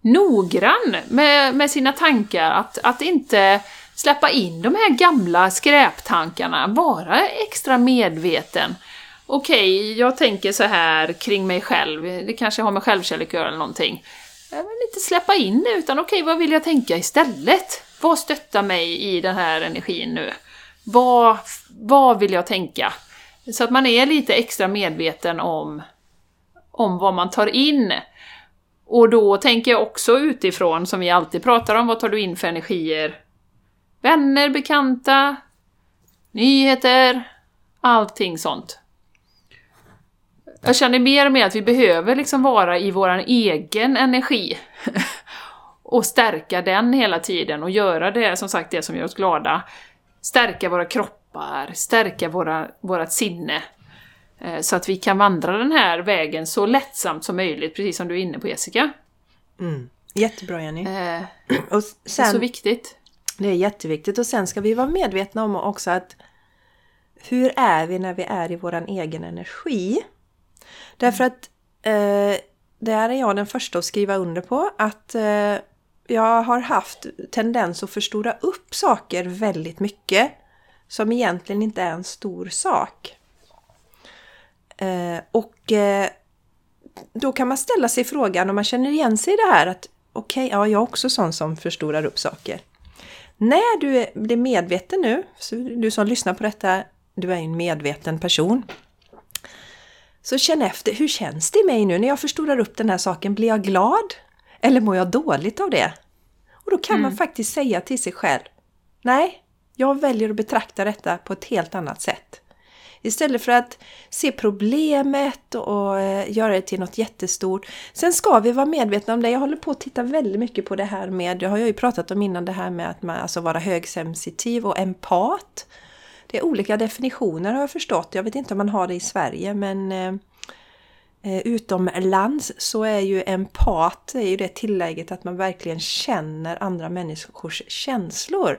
noggrann med, med sina tankar. Att, att inte släppa in de här gamla skräptankarna, vara extra medveten okej, okay, jag tänker så här kring mig själv, det kanske har med självkärlek att göra eller någonting. Jag vill inte släppa in det, utan okej, okay, vad vill jag tänka istället? Vad stöttar mig i den här energin nu? Vad, vad vill jag tänka? Så att man är lite extra medveten om, om vad man tar in. Och då tänker jag också utifrån, som vi alltid pratar om, vad tar du in för energier? Vänner, bekanta, nyheter, allting sånt. Jag känner mer och mer att vi behöver liksom vara i vår egen energi. [LAUGHS] och stärka den hela tiden och göra det, som sagt, det som gör oss glada. Stärka våra kroppar, stärka våra, vårat sinne. Eh, så att vi kan vandra den här vägen så lättsamt som möjligt, precis som du är inne på Jessica. Mm. Jättebra Jenny. Eh, [CLEARS THROAT] och sen, det är så viktigt. Det är jätteviktigt och sen ska vi vara medvetna om också att hur är vi när vi är i våran egen energi? Därför att eh, där är jag den första att skriva under på att eh, jag har haft tendens att förstora upp saker väldigt mycket som egentligen inte är en stor sak. Eh, och eh, då kan man ställa sig frågan om man känner igen sig i det här att okej, okay, ja, jag är också sån som förstorar upp saker. När du blir medveten nu, du som lyssnar på detta, du är en medveten person. Så känn efter, hur känns det i mig nu när jag förstorar upp den här saken? Blir jag glad? Eller mår jag dåligt av det? Och då kan mm. man faktiskt säga till sig själv, nej, jag väljer att betrakta detta på ett helt annat sätt. Istället för att se problemet och eh, göra det till något jättestort. Sen ska vi vara medvetna om det. Jag håller på att titta väldigt mycket på det här med, det har jag ju pratat om innan, det här med att man alltså vara högsensitiv och empat. Det är olika definitioner har jag förstått. Jag vet inte om man har det i Sverige men eh, eh utomlands så är ju empat, är ju det tillägget att man verkligen känner andra människors känslor.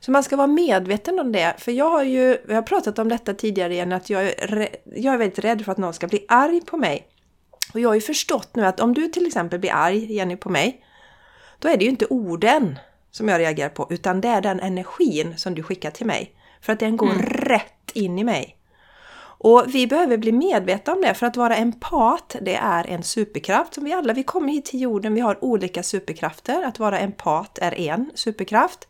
Så man ska vara medveten om det. För jag har ju, jag har pratat om detta tidigare igen, att jag är, jag är väldigt rädd för att någon ska bli arg på mig. Och jag har ju förstått nu att om du till exempel blir arg, Jenny, på mig, då är det ju inte orden som jag reagerar på, utan det är den energin som du skickar till mig. För att den går mm. rätt in i mig. Och vi behöver bli medvetna om det, för att vara empat, det är en superkraft som vi alla, vi kommer hit till jorden, vi har olika superkrafter. Att vara empat är en superkraft.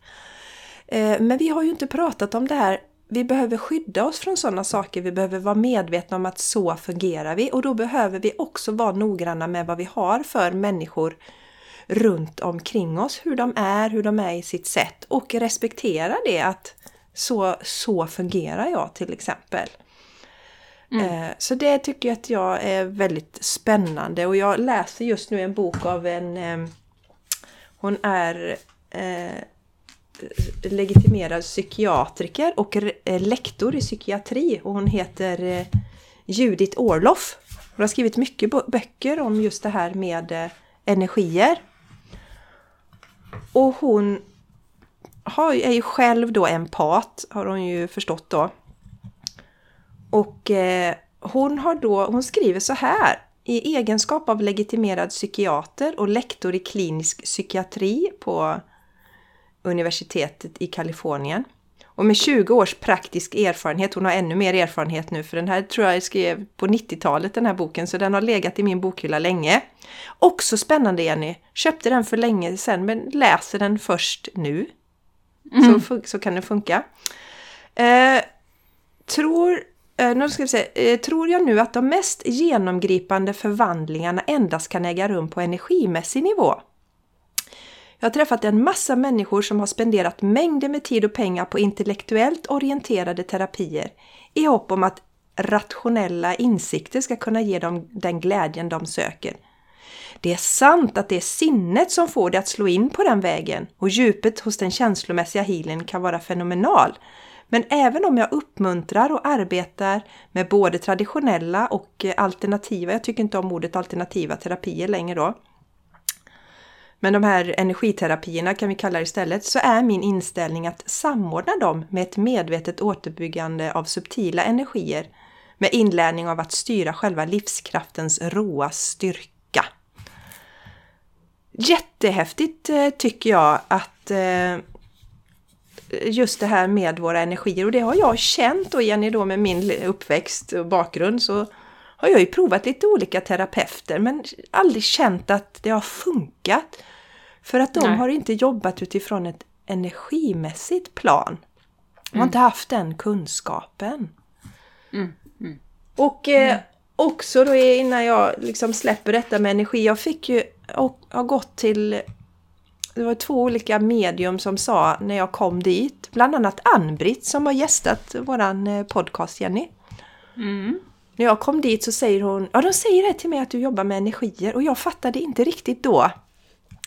Eh, men vi har ju inte pratat om det här. Vi behöver skydda oss från sådana saker. Vi behöver vara medvetna om att så fungerar vi och då behöver vi också vara noggranna med vad vi har för människor runt omkring oss, hur de är, hur de är i sitt sätt och respektera det att så, så fungerar jag till exempel. Mm. Eh, så det tycker jag att jag är väldigt spännande och jag läser just nu en bok av en eh, Hon är eh, legitimerad psykiatriker och lektor i psykiatri och hon heter Judith Orloff. Hon har skrivit mycket böcker om just det här med energier. Och hon har, är ju själv då empat, har hon ju förstått då. Och eh, hon har då, hon skriver så här. I egenskap av legitimerad psykiater och lektor i klinisk psykiatri på universitetet i Kalifornien. Och med 20 års praktisk erfarenhet, hon har ännu mer erfarenhet nu för den här tror jag skrev på 90-talet den här boken så den har legat i min bokhylla länge. Också spännande Jenny! Köpte den för länge sedan men läser den först nu. Mm. Så, så kan det funka. Eh, tror, eh, nu ska vi se, eh, tror jag nu att de mest genomgripande förvandlingarna endast kan äga rum på energimässig nivå? Jag har träffat en massa människor som har spenderat mängder med tid och pengar på intellektuellt orienterade terapier i hopp om att rationella insikter ska kunna ge dem den glädjen de söker. Det är sant att det är sinnet som får det att slå in på den vägen och djupet hos den känslomässiga healingen kan vara fenomenal. Men även om jag uppmuntrar och arbetar med både traditionella och eh, alternativa, jag tycker inte om ordet alternativa terapier längre då, men de här energiterapierna kan vi kalla det istället, så är min inställning att samordna dem med ett medvetet återbyggande av subtila energier med inlärning av att styra själva livskraftens råa styrka. Jättehäftigt eh, tycker jag att eh, just det här med våra energier och det har jag känt och Jenny då med min uppväxt och bakgrund så har jag ju provat lite olika terapeuter men aldrig känt att det har funkat. För att de Nej. har inte jobbat utifrån ett energimässigt plan. De har mm. inte haft den kunskapen. Mm. Mm. Och eh, också då innan jag liksom släpper detta med energi, jag fick ju och har gått till det var två olika medium som sa när jag kom dit, bland annat Ann-Britt som har gästat våran eh, podcast Jenny. Mm. När jag kom dit så säger hon, ja de säger det till mig att du jobbar med energier och jag fattade inte riktigt då.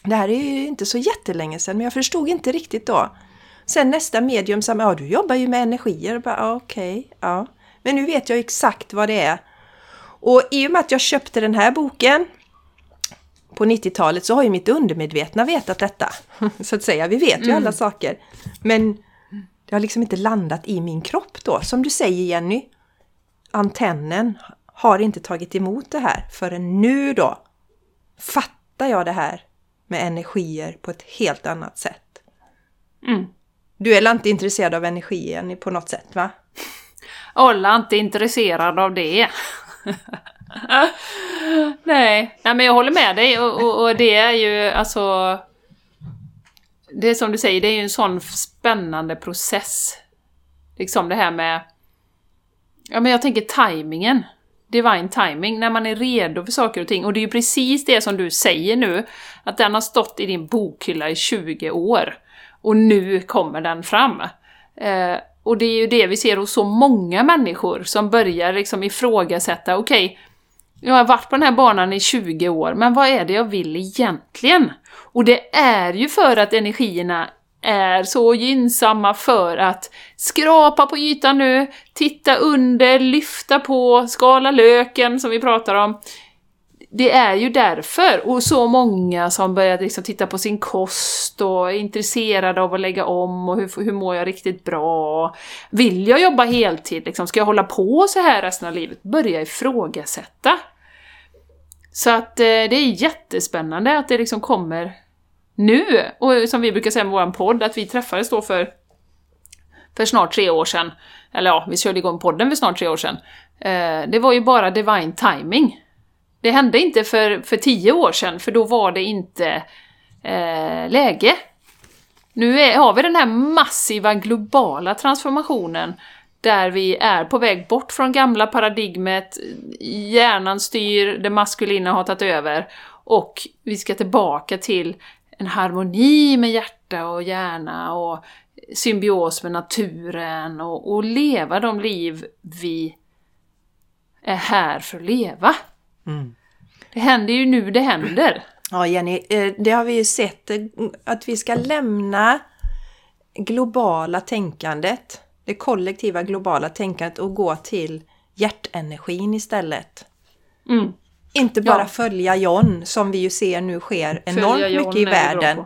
Det här är ju inte så jättelänge sedan men jag förstod inte riktigt då. Sen nästa medium sa, ja du jobbar ju med energier. Okej, okay, ja. Men nu vet jag exakt vad det är. Och i och med att jag köpte den här boken på 90-talet så har ju mitt undermedvetna vetat detta. [LAUGHS] Så att säga, vi vet ju mm. alla saker. Men det har liksom inte landat i min kropp då. Som du säger Jenny, antennen har inte tagit emot det här förrän nu då fattar jag det här med energier på ett helt annat sätt. Mm. Du är inte intresserad av energi på något sätt va? Olla inte intresserad av det. [LAUGHS] Nej. Nej, men jag håller med dig och, och, och, det är ju alltså... Det är som du säger, det är ju en sån spännande process. Liksom det här med... Ja, men jag tänker tajmingen. Divine timing, när man är redo för saker och ting. Och det är ju precis det som du säger nu, att den har stått i din bokhylla i 20 år. Och nu kommer den fram. Eh, och det är ju det vi ser hos så många människor som börjar liksom ifrågasätta, okej, okay, jag har varit på den här banan i 20 år, men vad är det jag vill egentligen? Och det är ju för att energierna är så gynnsamma för att skrapa på ytan nu, titta under, lyfta på, skala löken som vi pratar om. det är ju därför, och så många som börjar liksom titta på sin kost och är intresserade av att lägga om och hur, hur mår jag riktigt bra? Vill jag jobba heltid? Liksom, ska jag hålla på så här resten av livet? Börja ifrågasätta. Så att eh, det är jättespännande att det liksom kommer nu! Och som vi brukar säga med vår podd, att vi träffades då för, för snart tre år sedan. Eller ja, vi körde igång podden för snart tre år sedan. Eh, det var ju bara divine timing. Det hände inte för, för tio år sedan, för då var det inte eh, läge. Nu är, har vi den här massiva globala transformationen där vi är på väg bort från gamla paradigmet, hjärnan styr, det maskulina har tagit över och vi ska tillbaka till en harmoni med hjärta och hjärna och symbios med naturen och, och leva de liv vi är här för att leva. Mm. Det händer ju nu det händer. Ja, Jenny, eh, det har vi ju sett eh, att vi ska lämna globala tänkandet, det kollektiva globala tänkandet och gå till hjärtenergin istället. Mm. Inte bara Ja. följa John som vi ju ser nu sker enormt mycket i världen.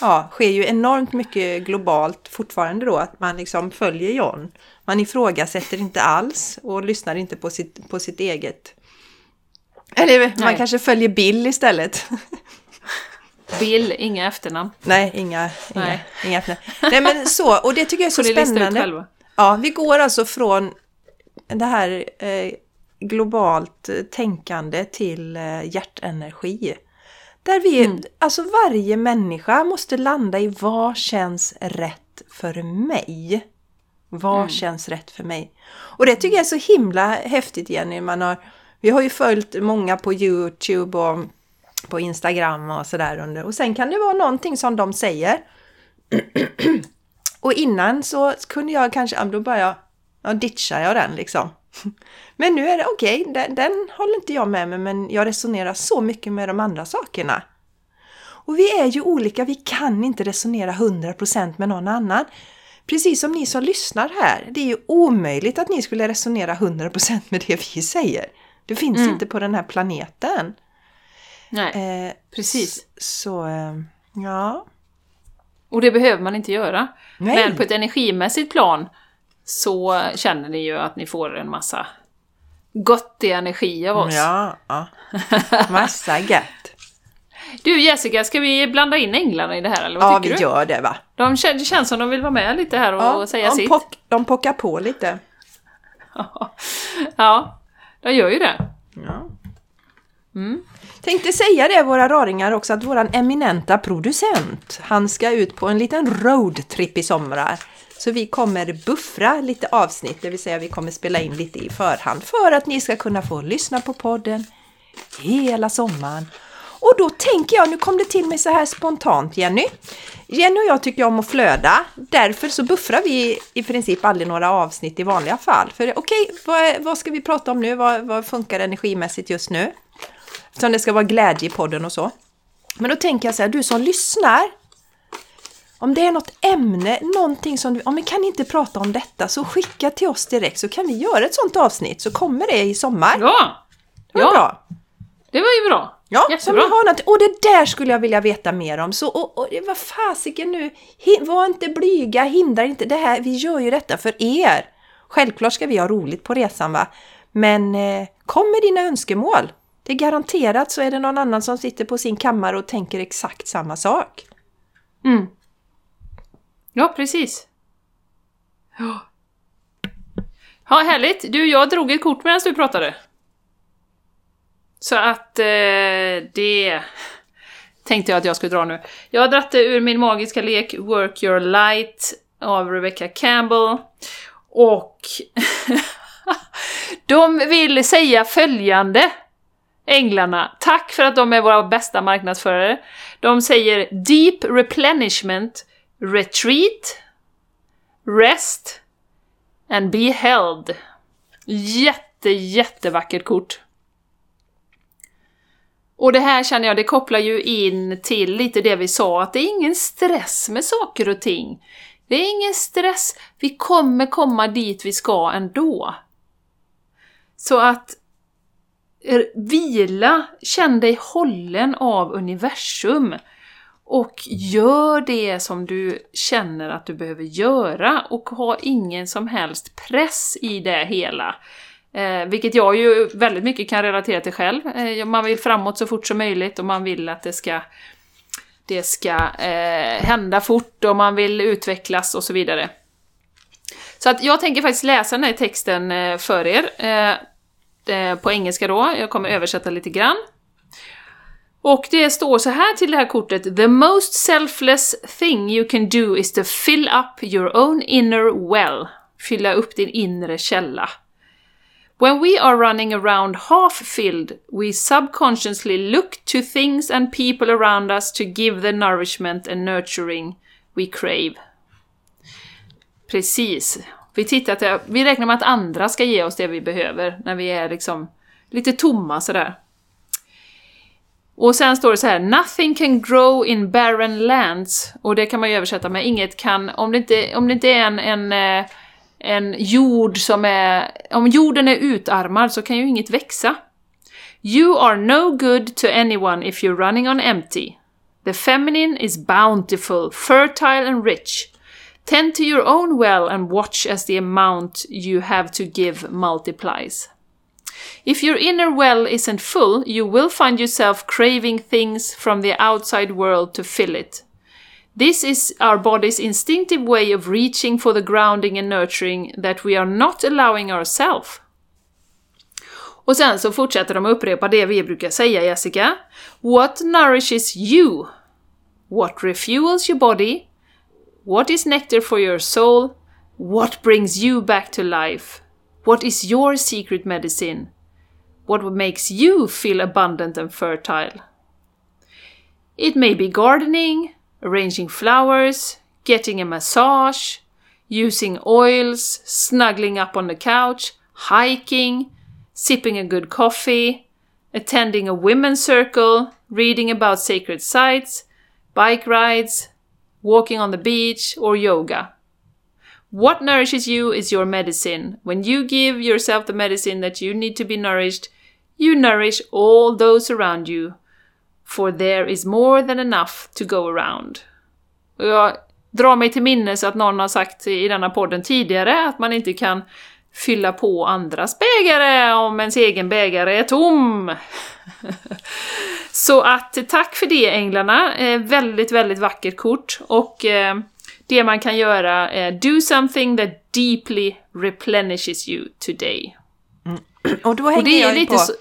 Ja, sker ju enormt mycket globalt fortfarande då, att man liksom följer John. Man ifrågasätter inte alls och lyssnar inte på sitt, på sitt eget. Eller man Nej. kanske följer Bill istället. [LAUGHS] Bill, inga efternamn. Nej, inga, inga, Nej. inga öppna. Nej men så, och det tycker jag är så spännande. Ja, vi går alltså från det här eh, globalt eh, tänkande till eh, hjärtenergi. Där vi, Mm. alltså varje människa måste landa i vad känns rätt för mig? Vad Mm. känns rätt för mig? Och det tycker jag är så himla häftigt Jenny. Man har, vi har ju följt många på Youtube och på Instagram och sådär under. Och sen kan det vara någonting som de säger. [CLEARS THROAT] Och innan så kunde jag kanske, då bara jag, ja, ditchar jag den liksom. [LAUGHS] Men nu är det okej, den, den håller inte jag med mig men jag resonerar så mycket med de andra sakerna. Och vi är ju olika, vi kan inte resonera 100% med någon annan. Precis som ni som lyssnar här, det är ju omöjligt att ni skulle resonera 100% med det vi säger. Det finns Mm. inte på den här planeten. Nej, Eh, precis. Så, eh, ja. Och det behöver man inte göra. Nej. Men på ett energimässigt plan så känner ni ju att ni får en massa gottig energi av oss. Ja, ja. Massa gött. Du Jessica, ska vi blanda in änglarna i det här eller vad Ja, vi tycker du? gör det va? De kän- det känns som de vill vara med lite här och Ja, säga de, sitt. pock, de pockar på lite. [LAUGHS] ja, de gör ju det. Ja. Mm. Tänkte säga det våra raringar också att våran eminenta producent, han ska ut på en liten roadtrip i sommar. Så vi kommer buffra lite avsnitt, det vill säga vi kommer spela in lite i förhand för att ni ska kunna få lyssna på podden hela sommaren. Och då tänker jag, nu kom det till mig så här spontant Jenny. Jenny och jag tycker om att flöda, därför så buffrar vi i princip aldrig några avsnitt i vanliga fall. För okej, vad, vad ska vi prata om nu? Vad, vad funkar energimässigt just nu? Eftersom det ska vara glädje i podden och så. Men då tänker jag så här, du som lyssnar. Om det är något ämne, någonting som du, om vi kan inte prata om detta så skicka till oss direkt så kan vi göra ett sånt avsnitt så kommer det i sommar. Ja, Det var ja bra. det var ju bra. Ja, som Jättebra. ni har något, och det där skulle jag vilja veta mer om. Så, och, och vad fasiken nu, var inte blyga, hindra inte det här, vi gör ju detta för er. Självklart ska vi ha roligt på resan va, men eh, kom med dina önskemål. Det är garanterat så är det någon annan som sitter på sin kammare och tänker exakt samma sak. Mm. Ja, precis. Ja. Ja, härligt. Du, jag drog ett kort medan du pratade. Så att eh, det tänkte jag att jag skulle dra nu. Jag har dratt det ur min magiska lek Work Your Light av Rebecca Campbell. Och [LAUGHS] de vill säga följande. Änglarna, tack för att de är våra bästa marknadsförare. De säger Deep Replenishment, Retreat, Rest and Be Held. Jätte, jättevackert kort. Och det här känner jag, det kopplar ju in till lite det vi sa, att det är ingen stress med saker och ting. Det är ingen stress, vi kommer komma dit vi ska ändå. Så att vila, känn dig hållen av universum. Och gör det som du känner att du behöver göra och ha ingen som helst press i det hela. Eh, vilket jag ju väldigt mycket kan relatera till själv. Eh, man vill framåt så fort som möjligt och man vill att det ska, det ska eh, hända fort och man vill utvecklas och så vidare. Så att jag tänker faktiskt läsa den här texten eh, för er. Eh, Eh, på engelska då, jag kommer översätta lite grann. Och det står så här till det här kortet. The most selfless thing you can do is to fill up your own inner well. Fylla upp din inre källa. When we are running around half filled, we subconsciously look to things and people around us to give the nourishment and nurturing we crave. Precis. Vi, tittar till, vi räknar med att andra ska ge oss det vi behöver när vi är liksom lite tomma sådär. Och sen står det så här: Nothing can grow in barren lands. Och det kan man ju översätta med inget kan, om det inte, om det inte är en, en, eh, en jord som är... Om jorden är utarmad så kan ju inget växa. You are no good to anyone if you're running on empty. The feminine is bountiful, fertile and rich. Tend to your own well and watch as the amount you have to give multiplies. If your inner well isn't full, you will find yourself craving things from the outside world to fill it. This is our body's instinctive way of reaching for the grounding and nurturing that we are not allowing ourselves. Och sen så fortsätter de upprepa det vi brukar säga, Jessica. What nourishes you? What refuels your body? What is nectar for your soul? What brings you back to life? What is your secret medicine? What makes you feel abundant and fertile? It may be gardening, arranging flowers, getting a massage, using oils, snuggling up on the couch, hiking, sipping a good coffee, attending a women's circle, reading about sacred sites, bike rides, walking on the beach, or yoga. What nourishes you is your medicine. When you give yourself the medicine that you need to be nourished, you nourish all those around you. For there is more than enough to go around. Och jag drar mig till minnes att någon har sagt i denna podden tidigare att man inte kan fylla på andras bägare om ens egen bägare är tom. [LAUGHS] Så att tack för det änglarna, eh, väldigt, väldigt vackert kort och eh, det man kan göra är do something that deeply replenishes you today. [CLEARS THROAT] Och då Och hänger det är jag lite på... så...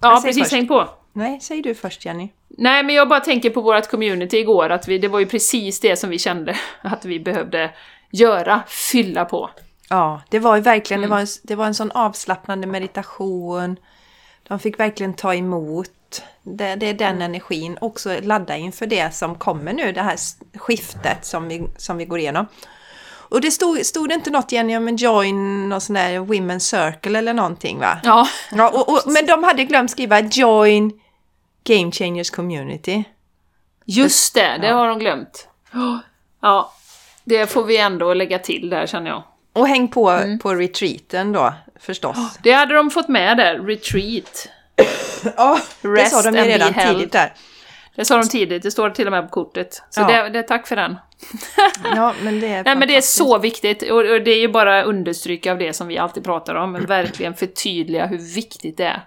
Ja, precis, först. häng på. Nej, säg du först Jenny. Nej, men jag bara tänker på vårt community igår, att vi, det var ju precis det som vi kände [LAUGHS] att vi behövde göra, fylla på. Ja, det var ju verkligen, Mm. det, var en, det var en sån avslappnande meditation. De fick verkligen ta emot. Det, det är den Mm. energin. Också ladda inför det som kommer nu, det här skiftet som vi, som vi går igenom. Och det stod, stod det inte något Jenny om en join och sån där women's circle eller någonting va? Ja, Ja, och, och, men de hade glömt skriva join Game Changers Community. just det, det har de glömt. Ja, det får vi ändå lägga till där känner jag. Och häng på, Mm. på retreaten då förstås. Det hade de fått med där, retreat. Ja, det Rest sa de ju redan tidigt där. Det sa de tidigt, det står till och med på kortet. Så Ja. det, det, tack för den. [LAUGHS] Ja, men det är Nej men det är så viktigt, och, och det är ju bara understryka av det som vi alltid pratar om, men verkligen förtydliga hur viktigt det är.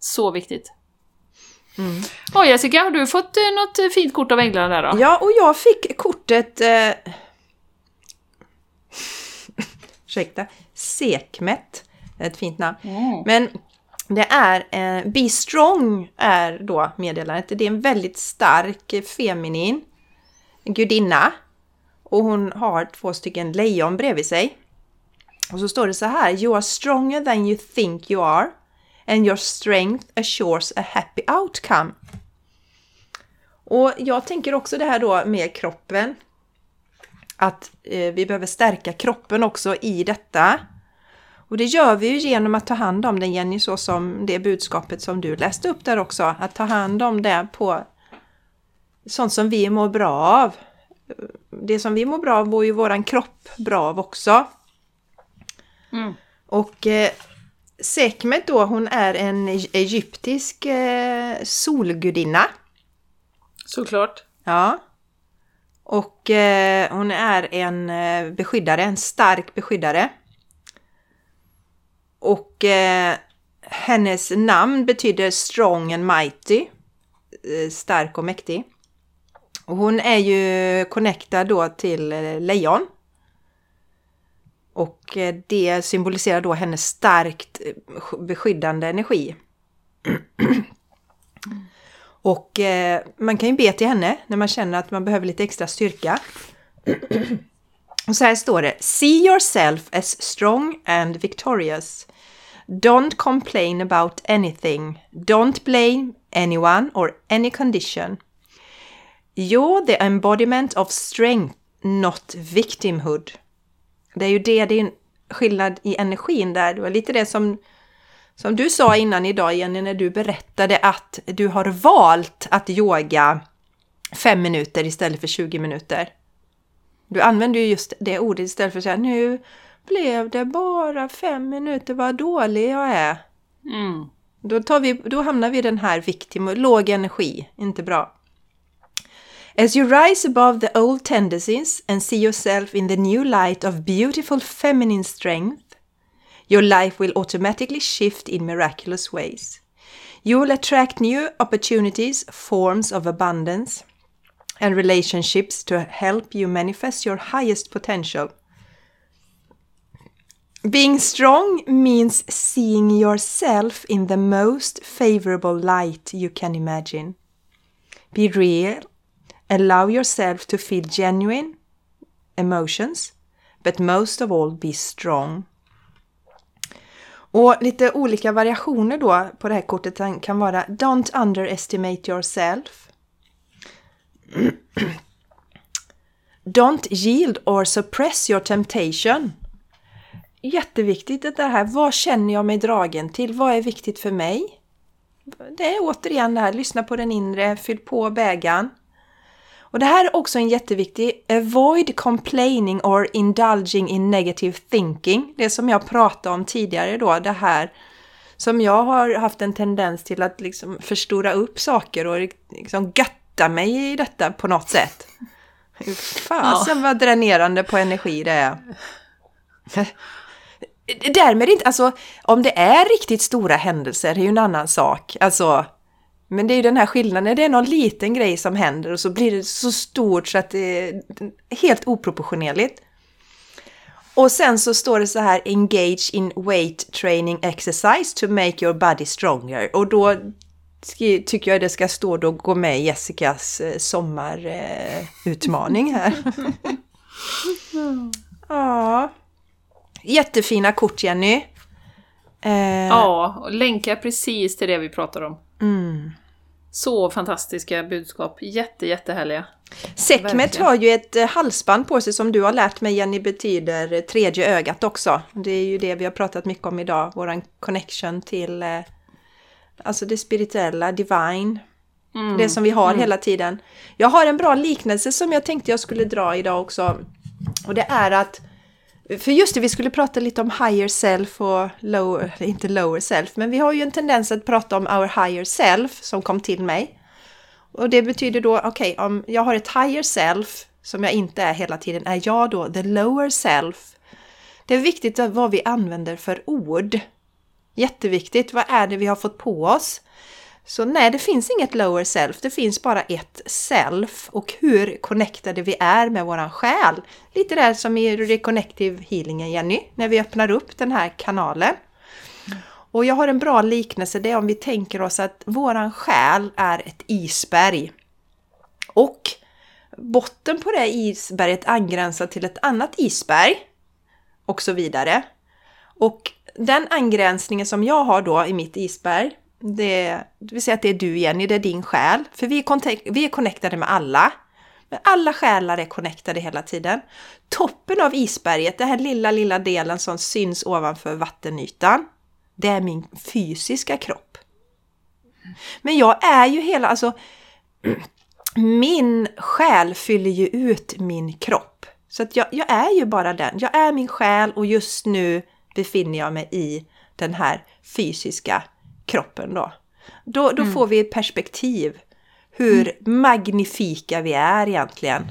Så viktigt. Mm. Oj Jessica, har du fått eh, något fint kort av änglarna där då? Ja, och jag fick kortet... Eh, ursäkta. Sekmet. Ett fint namn. Mm. Men det är... Eh, Be strong är då meddelandet. Det är en väldigt stark feminin gudinna. Och hon har två stycken lejon bredvid sig. Och så står det så här. You are stronger than you think you are. And your strength assures a happy outcome. Och jag tänker också det här då med kroppen. Att eh, vi behöver stärka kroppen också i detta. Och det gör vi ju genom att ta hand om den Jenny, så som det budskapet som du läste upp där också. Att ta hand om det på sånt som vi mår bra av. Det som vi mår bra av mår ju våran kropp bra av också. Mm. Och eh, Sekmet då, hon är en egyptisk eh, solgudinna. Såklart. Ja. Och eh, hon är en eh, beskyddare, en stark beskyddare. Och eh, hennes namn betyder strong and mighty. Eh, stark och mäktig. Och hon är ju connectad då till eh, lejon. Och eh, det symboliserar då hennes starkt eh, beskyddande energi. [CLEARS THROAT] Och eh, man kan ju be till henne när man känner att man behöver lite extra styrka. Och så här står det. See yourself as strong and victorious. Don't complain about anything. Don't blame anyone or any condition. You're the embodiment of strength, not victimhood. Det är ju det, det är en skillnad i energin där. Det var lite det som, som du sa innan idag Jenny, när du berättade att du har valt att yoga fem minuter istället för 20 minuter. Du använder ju just det ordet istället för att säga nu blev det bara fem minuter, vad dålig jag är. Mm. Då, tar vi, då hamnar vi i den här victim, låg energi, inte bra. As you rise above the old tendencies and see yourself in the new light of beautiful feminine strength, your life will automatically shift in miraculous ways. You will attract new opportunities, forms of abundance, and relationships to help you manifest your highest potential. Being strong means seeing yourself in the most favorable light you can imagine. Be real, allow yourself to feel genuine emotions, but most of all be strong. Och lite olika variationer då på det här kortet kan vara Don't underestimate yourself. [CLEARS THROAT] Don't yield or suppress your temptation. Jätteviktigt det här, vad känner jag mig dragen till? Vad är viktigt för mig? Det är återigen det här, lyssna på den inre, fyll på bägaren. Och det här är också en jätteviktig, avoid complaining or indulging in negative thinking. Det som jag pratade om tidigare då, det här som jag har haft en tendens till att liksom förstora upp saker och liksom götta mig i detta på något sätt. Fasen vad dränerande på energi det är. [LAUGHS] Därmed inte, alltså om det är riktigt stora händelser är ju en annan sak. Alltså, men det är ju den här skillnaden, det är någon liten grej som händer och så blir det så stort så att det är helt oproportionerligt. Och sen så står det så här Engage in weight training exercise to make your body stronger. Och då tycker jag det ska stå då gå med i Jessicas sommarutmaning här. [LAUGHS] ja. Jättefina kort Jenny. Eh. Ja, och länkar precis till det vi pratar om. Mm. Så fantastiska budskap. Jätte, jättehärliga. Sekmet har ju ett eh, halsband på sig som du har lärt mig Jenny betyder tredje ögat också. Det är ju det vi har pratat mycket om idag, våran connection till eh, alltså det spirituella, divine. Mm. Det som vi har mm. hela tiden. Jag har en bra liknelse som jag tänkte jag skulle dra idag också. Och det är att för just det, vi skulle prata lite om higher self och lower, inte lower self, men vi har ju en tendens att prata om our higher self som kom till mig. Och det betyder då, okej, okay, om jag har ett higher self som jag inte är hela tiden, är jag då the lower self? Det är viktigt vad vi använder för ord. Jätteviktigt, vad är det vi har fått på oss? Så nej, det finns inget lower self, det finns bara ett self och hur connectade vi är med våran själ. Lite där som i Reconnective Healingen Jenny, när vi öppnar upp den här kanalen. Och jag har en bra liknelse, det är om vi tänker oss att våran själ är ett isberg. Och botten på det isberget angränsar till ett annat isberg. Och så vidare. Och den angränsningen som jag har då i mitt isberg, det, det vill säga att det är du Jenny, det är din själ. För vi är, vi är connectade med alla. Men alla själar är connectade hela tiden. Toppen av isberget, den här lilla, lilla delen som syns ovanför vattenytan, det är min fysiska kropp. Men jag är ju hela, alltså [CLEARS THROAT] min själ fyller ju ut min kropp. Så att jag, jag är ju bara den. Jag är min själ och just nu befinner jag mig i den här fysiska kroppen då. Då, då får vi ett perspektiv hur magnifika vi är egentligen.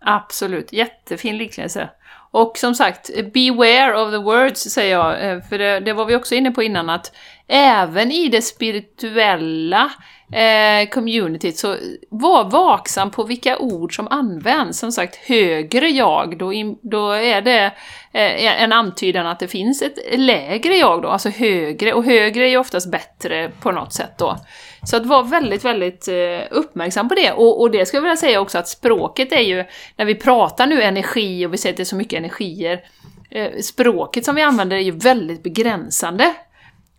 Absolut, jättefin liknelse. Och som sagt, beware of the words säger jag, eh, för det, det var vi också inne på innan att även i det spirituella eh, communityt så var vaksam på vilka ord som används. Som sagt, högre jag, då, in, då är det eh, en antydan att det finns ett lägre jag då, alltså högre, och högre är ju oftast bättre på något sätt då. Så att vara väldigt, väldigt eh, uppmärksam på det. Och, och det skulle jag vilja säga också att språket är ju, när vi pratar nu energi och vi säger att det är så mycket energier, eh, språket som vi använder är ju väldigt begränsande.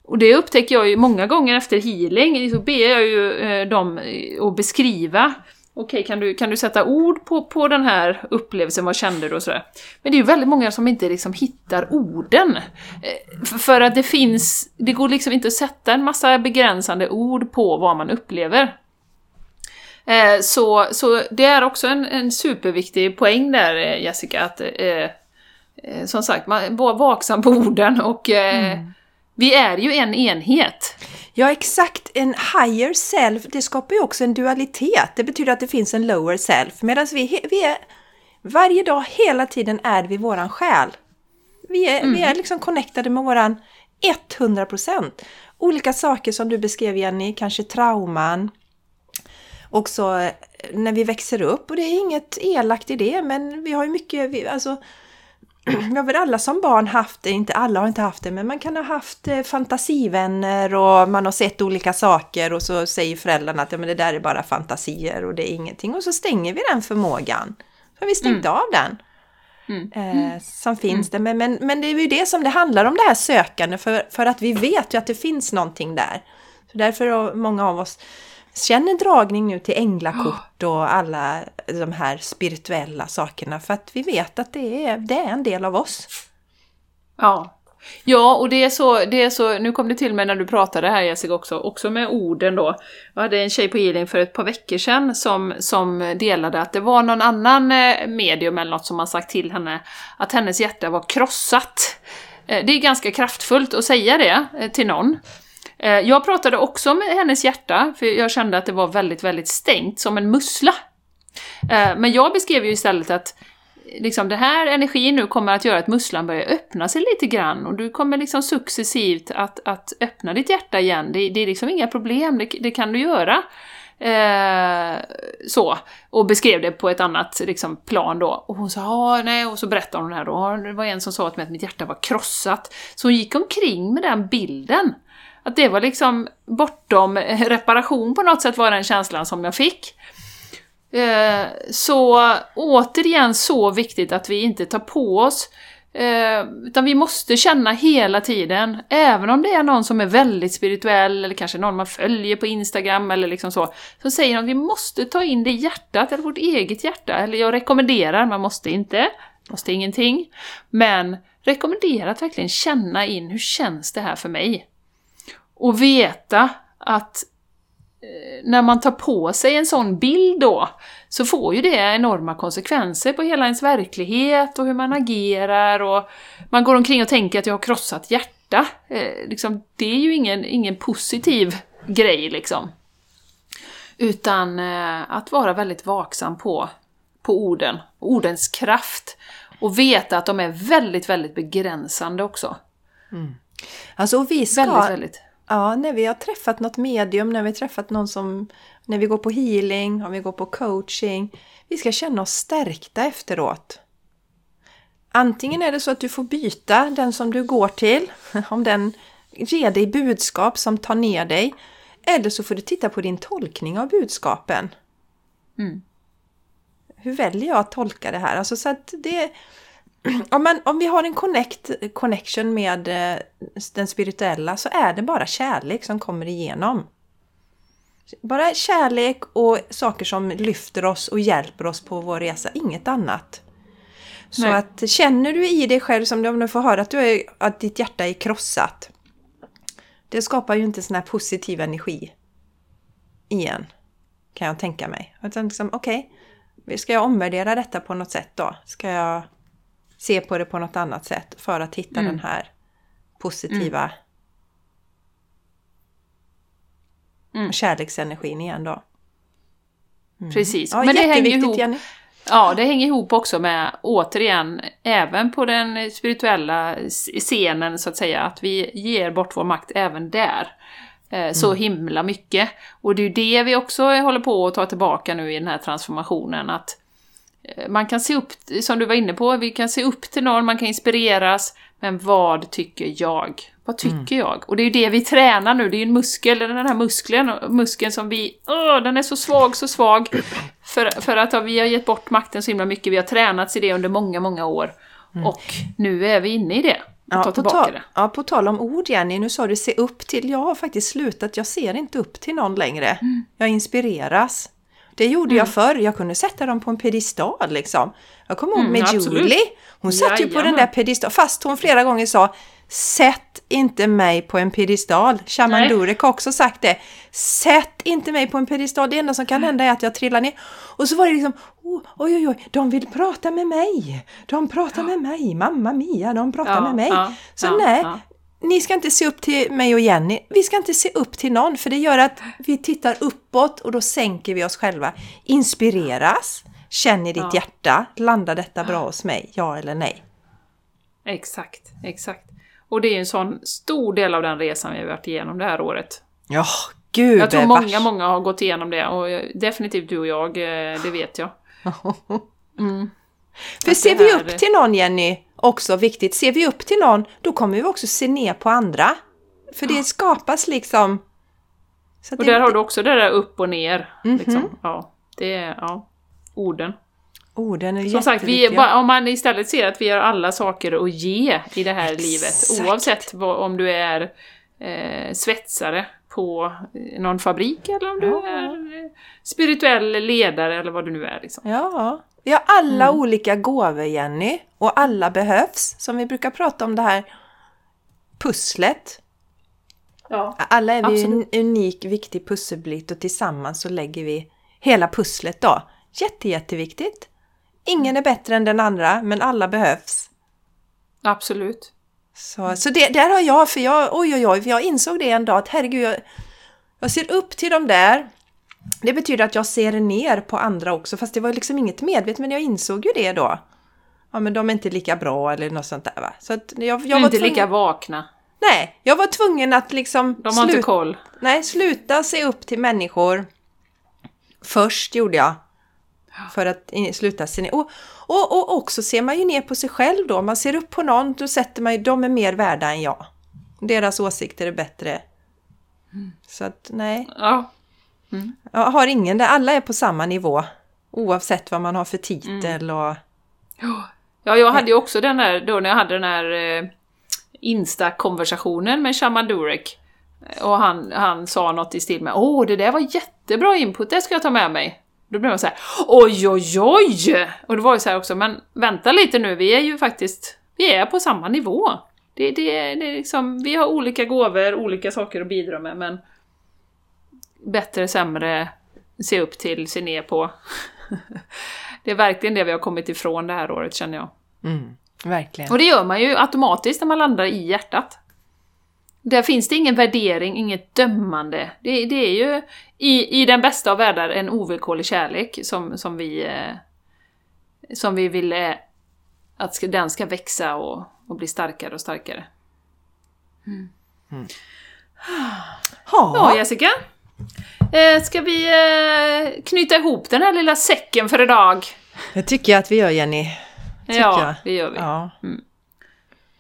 Och det upptäcker jag ju många gånger efter healing, så ber jag ju eh, dem att beskriva Okej, kan du, kan du sätta ord på, på den här upplevelsen, vad kände du och sådär? Men det är ju väldigt många som inte liksom hittar orden. Eh, för att det finns, det går liksom inte att sätta en massa begränsande ord på vad man upplever. Eh, så, så det är också en, en superviktig poäng där eh, Jessica, att eh, som sagt, man var vaksam på orden och mm. Vi är ju en enhet. Ja, exakt. En higher self, det skapar ju också en dualitet. Det betyder att det finns en lower self. Medan vi, vi är, varje dag, hela tiden är vi våran själ. Vi är, mm. vi är liksom connectade med våran 100%. Olika saker som du beskrev Jenny, kanske trauman. Också eh, när vi växer upp, och det är inget elakt i det, men vi har ju mycket, alltså [CLEARS THROAT] vi har väl alla som barn haft det, inte alla har inte haft det, men man kan ha haft eh, fantasivänner och man har sett olika saker och så säger föräldrarna att ja, men det där är bara fantasier och det är ingenting och så stänger vi den förmågan. För vi stängt mm. av den. Mm. Eh, som mm. finns mm. där. Men, men, men det är ju det som det handlar om, det här sökandet, för, för att vi vet ju att det finns någonting där. Så därför har många av oss känner dragning nu till änglakort och alla de här spirituella sakerna för att vi vet att det är, det är en del av oss. Ja. Ja, och det är, så, det är så, nu kom det till mig när du pratade här Jessica också, också med orden då. Jag hade en tjej på healing för ett par veckor sedan som, som delade att det var någon annan eh, medium eller något som har sagt till henne att hennes hjärta var krossat. Eh, det är ganska kraftfullt att säga det eh, till någon. Eh, jag pratade också med hennes hjärta, för jag kände att det var väldigt, väldigt stängt, som en mussla. Eh, men jag beskrev ju istället att liksom, den här energin nu kommer att göra att musslan börjar öppna sig lite grann och du kommer liksom successivt att, att öppna ditt hjärta igen. Det, det är liksom inga problem, det, det kan du göra. Eh, så, och beskrev det på ett annat liksom, plan då. Och hon sa ah, nej, och så berättade hon det här då. Det var en som sa till mig att mitt hjärta var krossat. Så hon gick omkring med den bilden. Att det var liksom bortom reparation på något sätt var den känslan som jag fick. Eh, så återigen så viktigt att vi inte tar på oss eh, utan vi måste känna hela tiden, även om det är någon som är väldigt spirituell eller kanske någon man följer på Instagram eller liksom så, så säger de att vi måste ta in det i hjärtat, eller vårt eget hjärta. Eller jag rekommenderar, man måste inte, måste ingenting, men rekommenderar att verkligen känna in hur känns det här för mig? Och veta att eh, när man tar på sig en sån bild då, så får ju det enorma konsekvenser på hela ens verklighet och hur man agerar och man går omkring och tänker att jag har krossat hjärta. Eh, liksom, det är ju ingen, ingen positiv grej liksom. Utan eh, att vara väldigt vaksam på, på orden, ordens kraft. Och veta att de är väldigt, väldigt begränsande också. Mm. Alltså vi ska... Väldigt, väldigt. Ja, när vi har träffat något medium, när vi har träffat någon som... När vi går på healing, om vi går på coaching. Vi ska känna oss stärkta efteråt. Antingen är det så att du får byta den som du går till, [LAUGHS] om den ger dig budskap som tar ner dig. Eller så får du titta på din tolkning av budskapen. Mm. Hur väljer jag att tolka det här? Alltså så att det, [CLEARS THROAT] om, man, om vi har en connect, connection med eh, den spirituella så är det bara kärlek som kommer igenom. Bara kärlek och saker som lyfter oss och hjälper oss på vår resa, inget annat. Så Nej. att känner du i dig själv som om du får höra att, du är, att ditt hjärta är krossat. Det skapar ju inte sån här positiv energi igen. Kan jag tänka mig. liksom, okej, okay, ska jag omvärdera detta på något sätt då? Ska jag se på det på något annat sätt för att hitta mm. den här positiva Mm. kärleksenergin igen då. Precis. Ja, Men det hänger ihop Jenny. Ja, det hänger ihop också med, återigen, även på den spirituella scenen så att säga, att vi ger bort vår makt även där. Eh, Så himla mycket. Och det är ju det vi också håller på att ta tillbaka nu i den här transformationen, att man kan se upp, som du var inne på, vi kan se upp till någon, man kan inspireras, men vad tycker jag? Vad tycker jag? Och det är ju det vi tränar nu, det är ju en muskel, den här muskeln, muskeln som vi, åh, den är så svag, så svag. [CLEARS THROAT] För, för att ja, vi har gett bort makten så himla mycket, vi har tränats i det under många, många år. Och nu är vi inne i det. Tar på, tillbaka tal, det. ja, på tal om ord Jenny, nu sa du se upp till. Jag har faktiskt slutat, jag ser inte upp till någon längre. Mm. Jag inspireras. Det gjorde jag förr, jag kunde sätta dem på en pedestal liksom. Jag kommer ihåg Mm, med absolut. Julie, hon satt ju på den Jajamän. där pedestal, fast hon flera gånger sa Sätt inte mig på en pedestal. Shaman. Durek har också sagt det. Sätt inte mig på en pedestal. Det enda som kan hända är att jag trillar ner. Och så var det liksom, oh, oj oj oj, de vill prata med mig. De pratar med mig, mamma Mia, de pratar Ja, med mig. ja, så ja, nej, ja. Ni ska inte se upp till mig och Jenny. Vi ska inte se upp till någon, för det gör att vi tittar uppåt och då sänker vi oss själva. Inspireras, känn i ditt Ja. hjärta, landar detta bra hos mig, ja eller nej? Exakt, exakt. Och det är en sån stor del av den resan vi har varit igenom det här året. Ja, gud Jag tror många, många har gått igenom det och eh, definitivt du och jag, eh, det vet jag. [LAUGHS] Mm. För ser vi här- upp till någon, Jenny, också viktigt, ser vi upp till någon, då kommer vi också se ner på andra. För det skapas liksom... Så att Och det- där har du också det där upp och ner. Mhm. Liksom. Ja, det är ja, orden. Orden är Som sagt, vi, om man istället ser att vi har alla saker att ge i det här Exakt. livet, oavsett vad, om du är eh, svetsare på eh, någon fabrik eller om du Ja. är eh, spirituell ledare eller vad du nu är. Liksom. Ja, vi har alla Mm. olika gåvor, Jenny. Och alla behövs. Som vi brukar prata om det här pusslet. Ja. Alla är vi ju en Absolut. unik, viktig pusselbit och tillsammans så lägger vi hela pusslet då. Jätte, jätteviktigt. Ingen är bättre än den andra, men alla behövs. Absolut. Så, så det, där har jag, för jag, oj oj oj, för jag insåg det en dag att herregud, jag, jag ser upp till de där. Det betyder att jag ser ner på andra också, fast det var liksom inget medvetet, men jag insåg ju det då. Ja, men de är inte lika bra eller något sånt där va. Så att jag, jag Du är var inte tvungen, lika vakna. Nej, jag var tvungen att liksom De har inte slut- koll. Nej, sluta se upp till människor. Först gjorde jag. För att sluta se ner. Och, och, och också ser man ju ner på sig själv då. Man ser upp på någon, då sätter man ju, de är mer värda än jag. Deras åsikter är bättre. Så att nej, Ja. Jag har ingen där. Alla är på samma nivå. Oavsett vad man har för titel och... Ja, jag hade ju också den där, då när jag hade den här eh, Insta-konversationen med Shaman Durek. Och han, han sa något i stil med Åh, det där var jättebra input, det ska jag ta med mig. Då blev man så här, oj, oj, oj! Och det var ju så här också, men vänta lite nu, vi är ju faktiskt, vi är på samma nivå. Det, det, det är liksom, vi har olika gåvor, olika saker att bidra med, men bättre, sämre, se upp till, se ner på. [LAUGHS] det är verkligen det vi har kommit ifrån det här året, känner jag. Mm, verkligen. Och det gör man ju automatiskt när man landar i hjärtat. Där finns det ingen värdering, inget dömande. Det, det är ju i, i den bästa av världar en ovillkorlig kärlek som, som vi eh, som vi vill eh, att den ska växa och, och bli starkare och starkare. Ja, Ja, Jessica. Eh, ska vi eh, knyta ihop den här lilla säcken för idag? det tycker jag att vi gör Jenny. Tycker Ja, jag. det gör vi. Ja,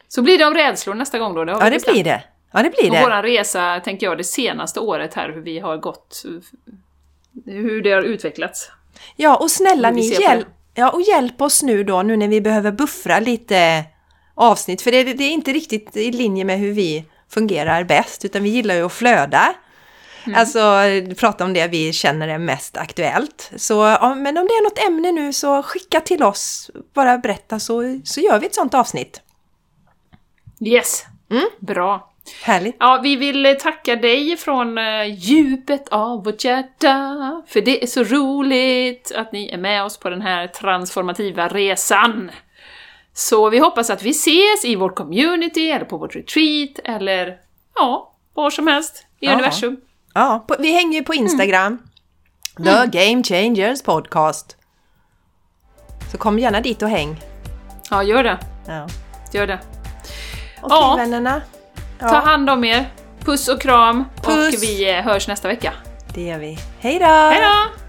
Så blir det om rädslor nästa gång då. Det ja det bestämt. blir det. Ja, det blir Och det. våran resa, tänker jag, det senaste året här, hur vi har gått, hur det har utvecklats. Ja, och snälla ni, hjäl ja, och hjälp oss nu då, nu när vi behöver buffra lite avsnitt. För det, det är inte riktigt i linje med hur vi fungerar bäst, utan vi gillar ju att flöda. Mm. Alltså prata om det vi känner är mest aktuellt. Så, ja, men om det är något ämne nu så skicka till oss, bara berätta så, så gör vi ett sånt avsnitt. Yes! Mm. Bra. Härligt! Ja, vi vill eh, tacka dig från eh, djupet av vårt hjärta, för det är så roligt att ni är med oss på den här transformativa resan. Så vi hoppas att vi ses i vår community, eller på vårt retreat, eller ja, var som helst i Ja. universum. Ja, på, vi hänger ju på Instagram. The Game Changers Podcast. Så kom gärna dit och häng. Ja, gör det. Ja. Gör det. Okej Ja. vännerna. Ja, Ta hand om er. Puss och kram. Puss. Och vi eh, hörs nästa vecka. det gör vi. Hej då! Hej då!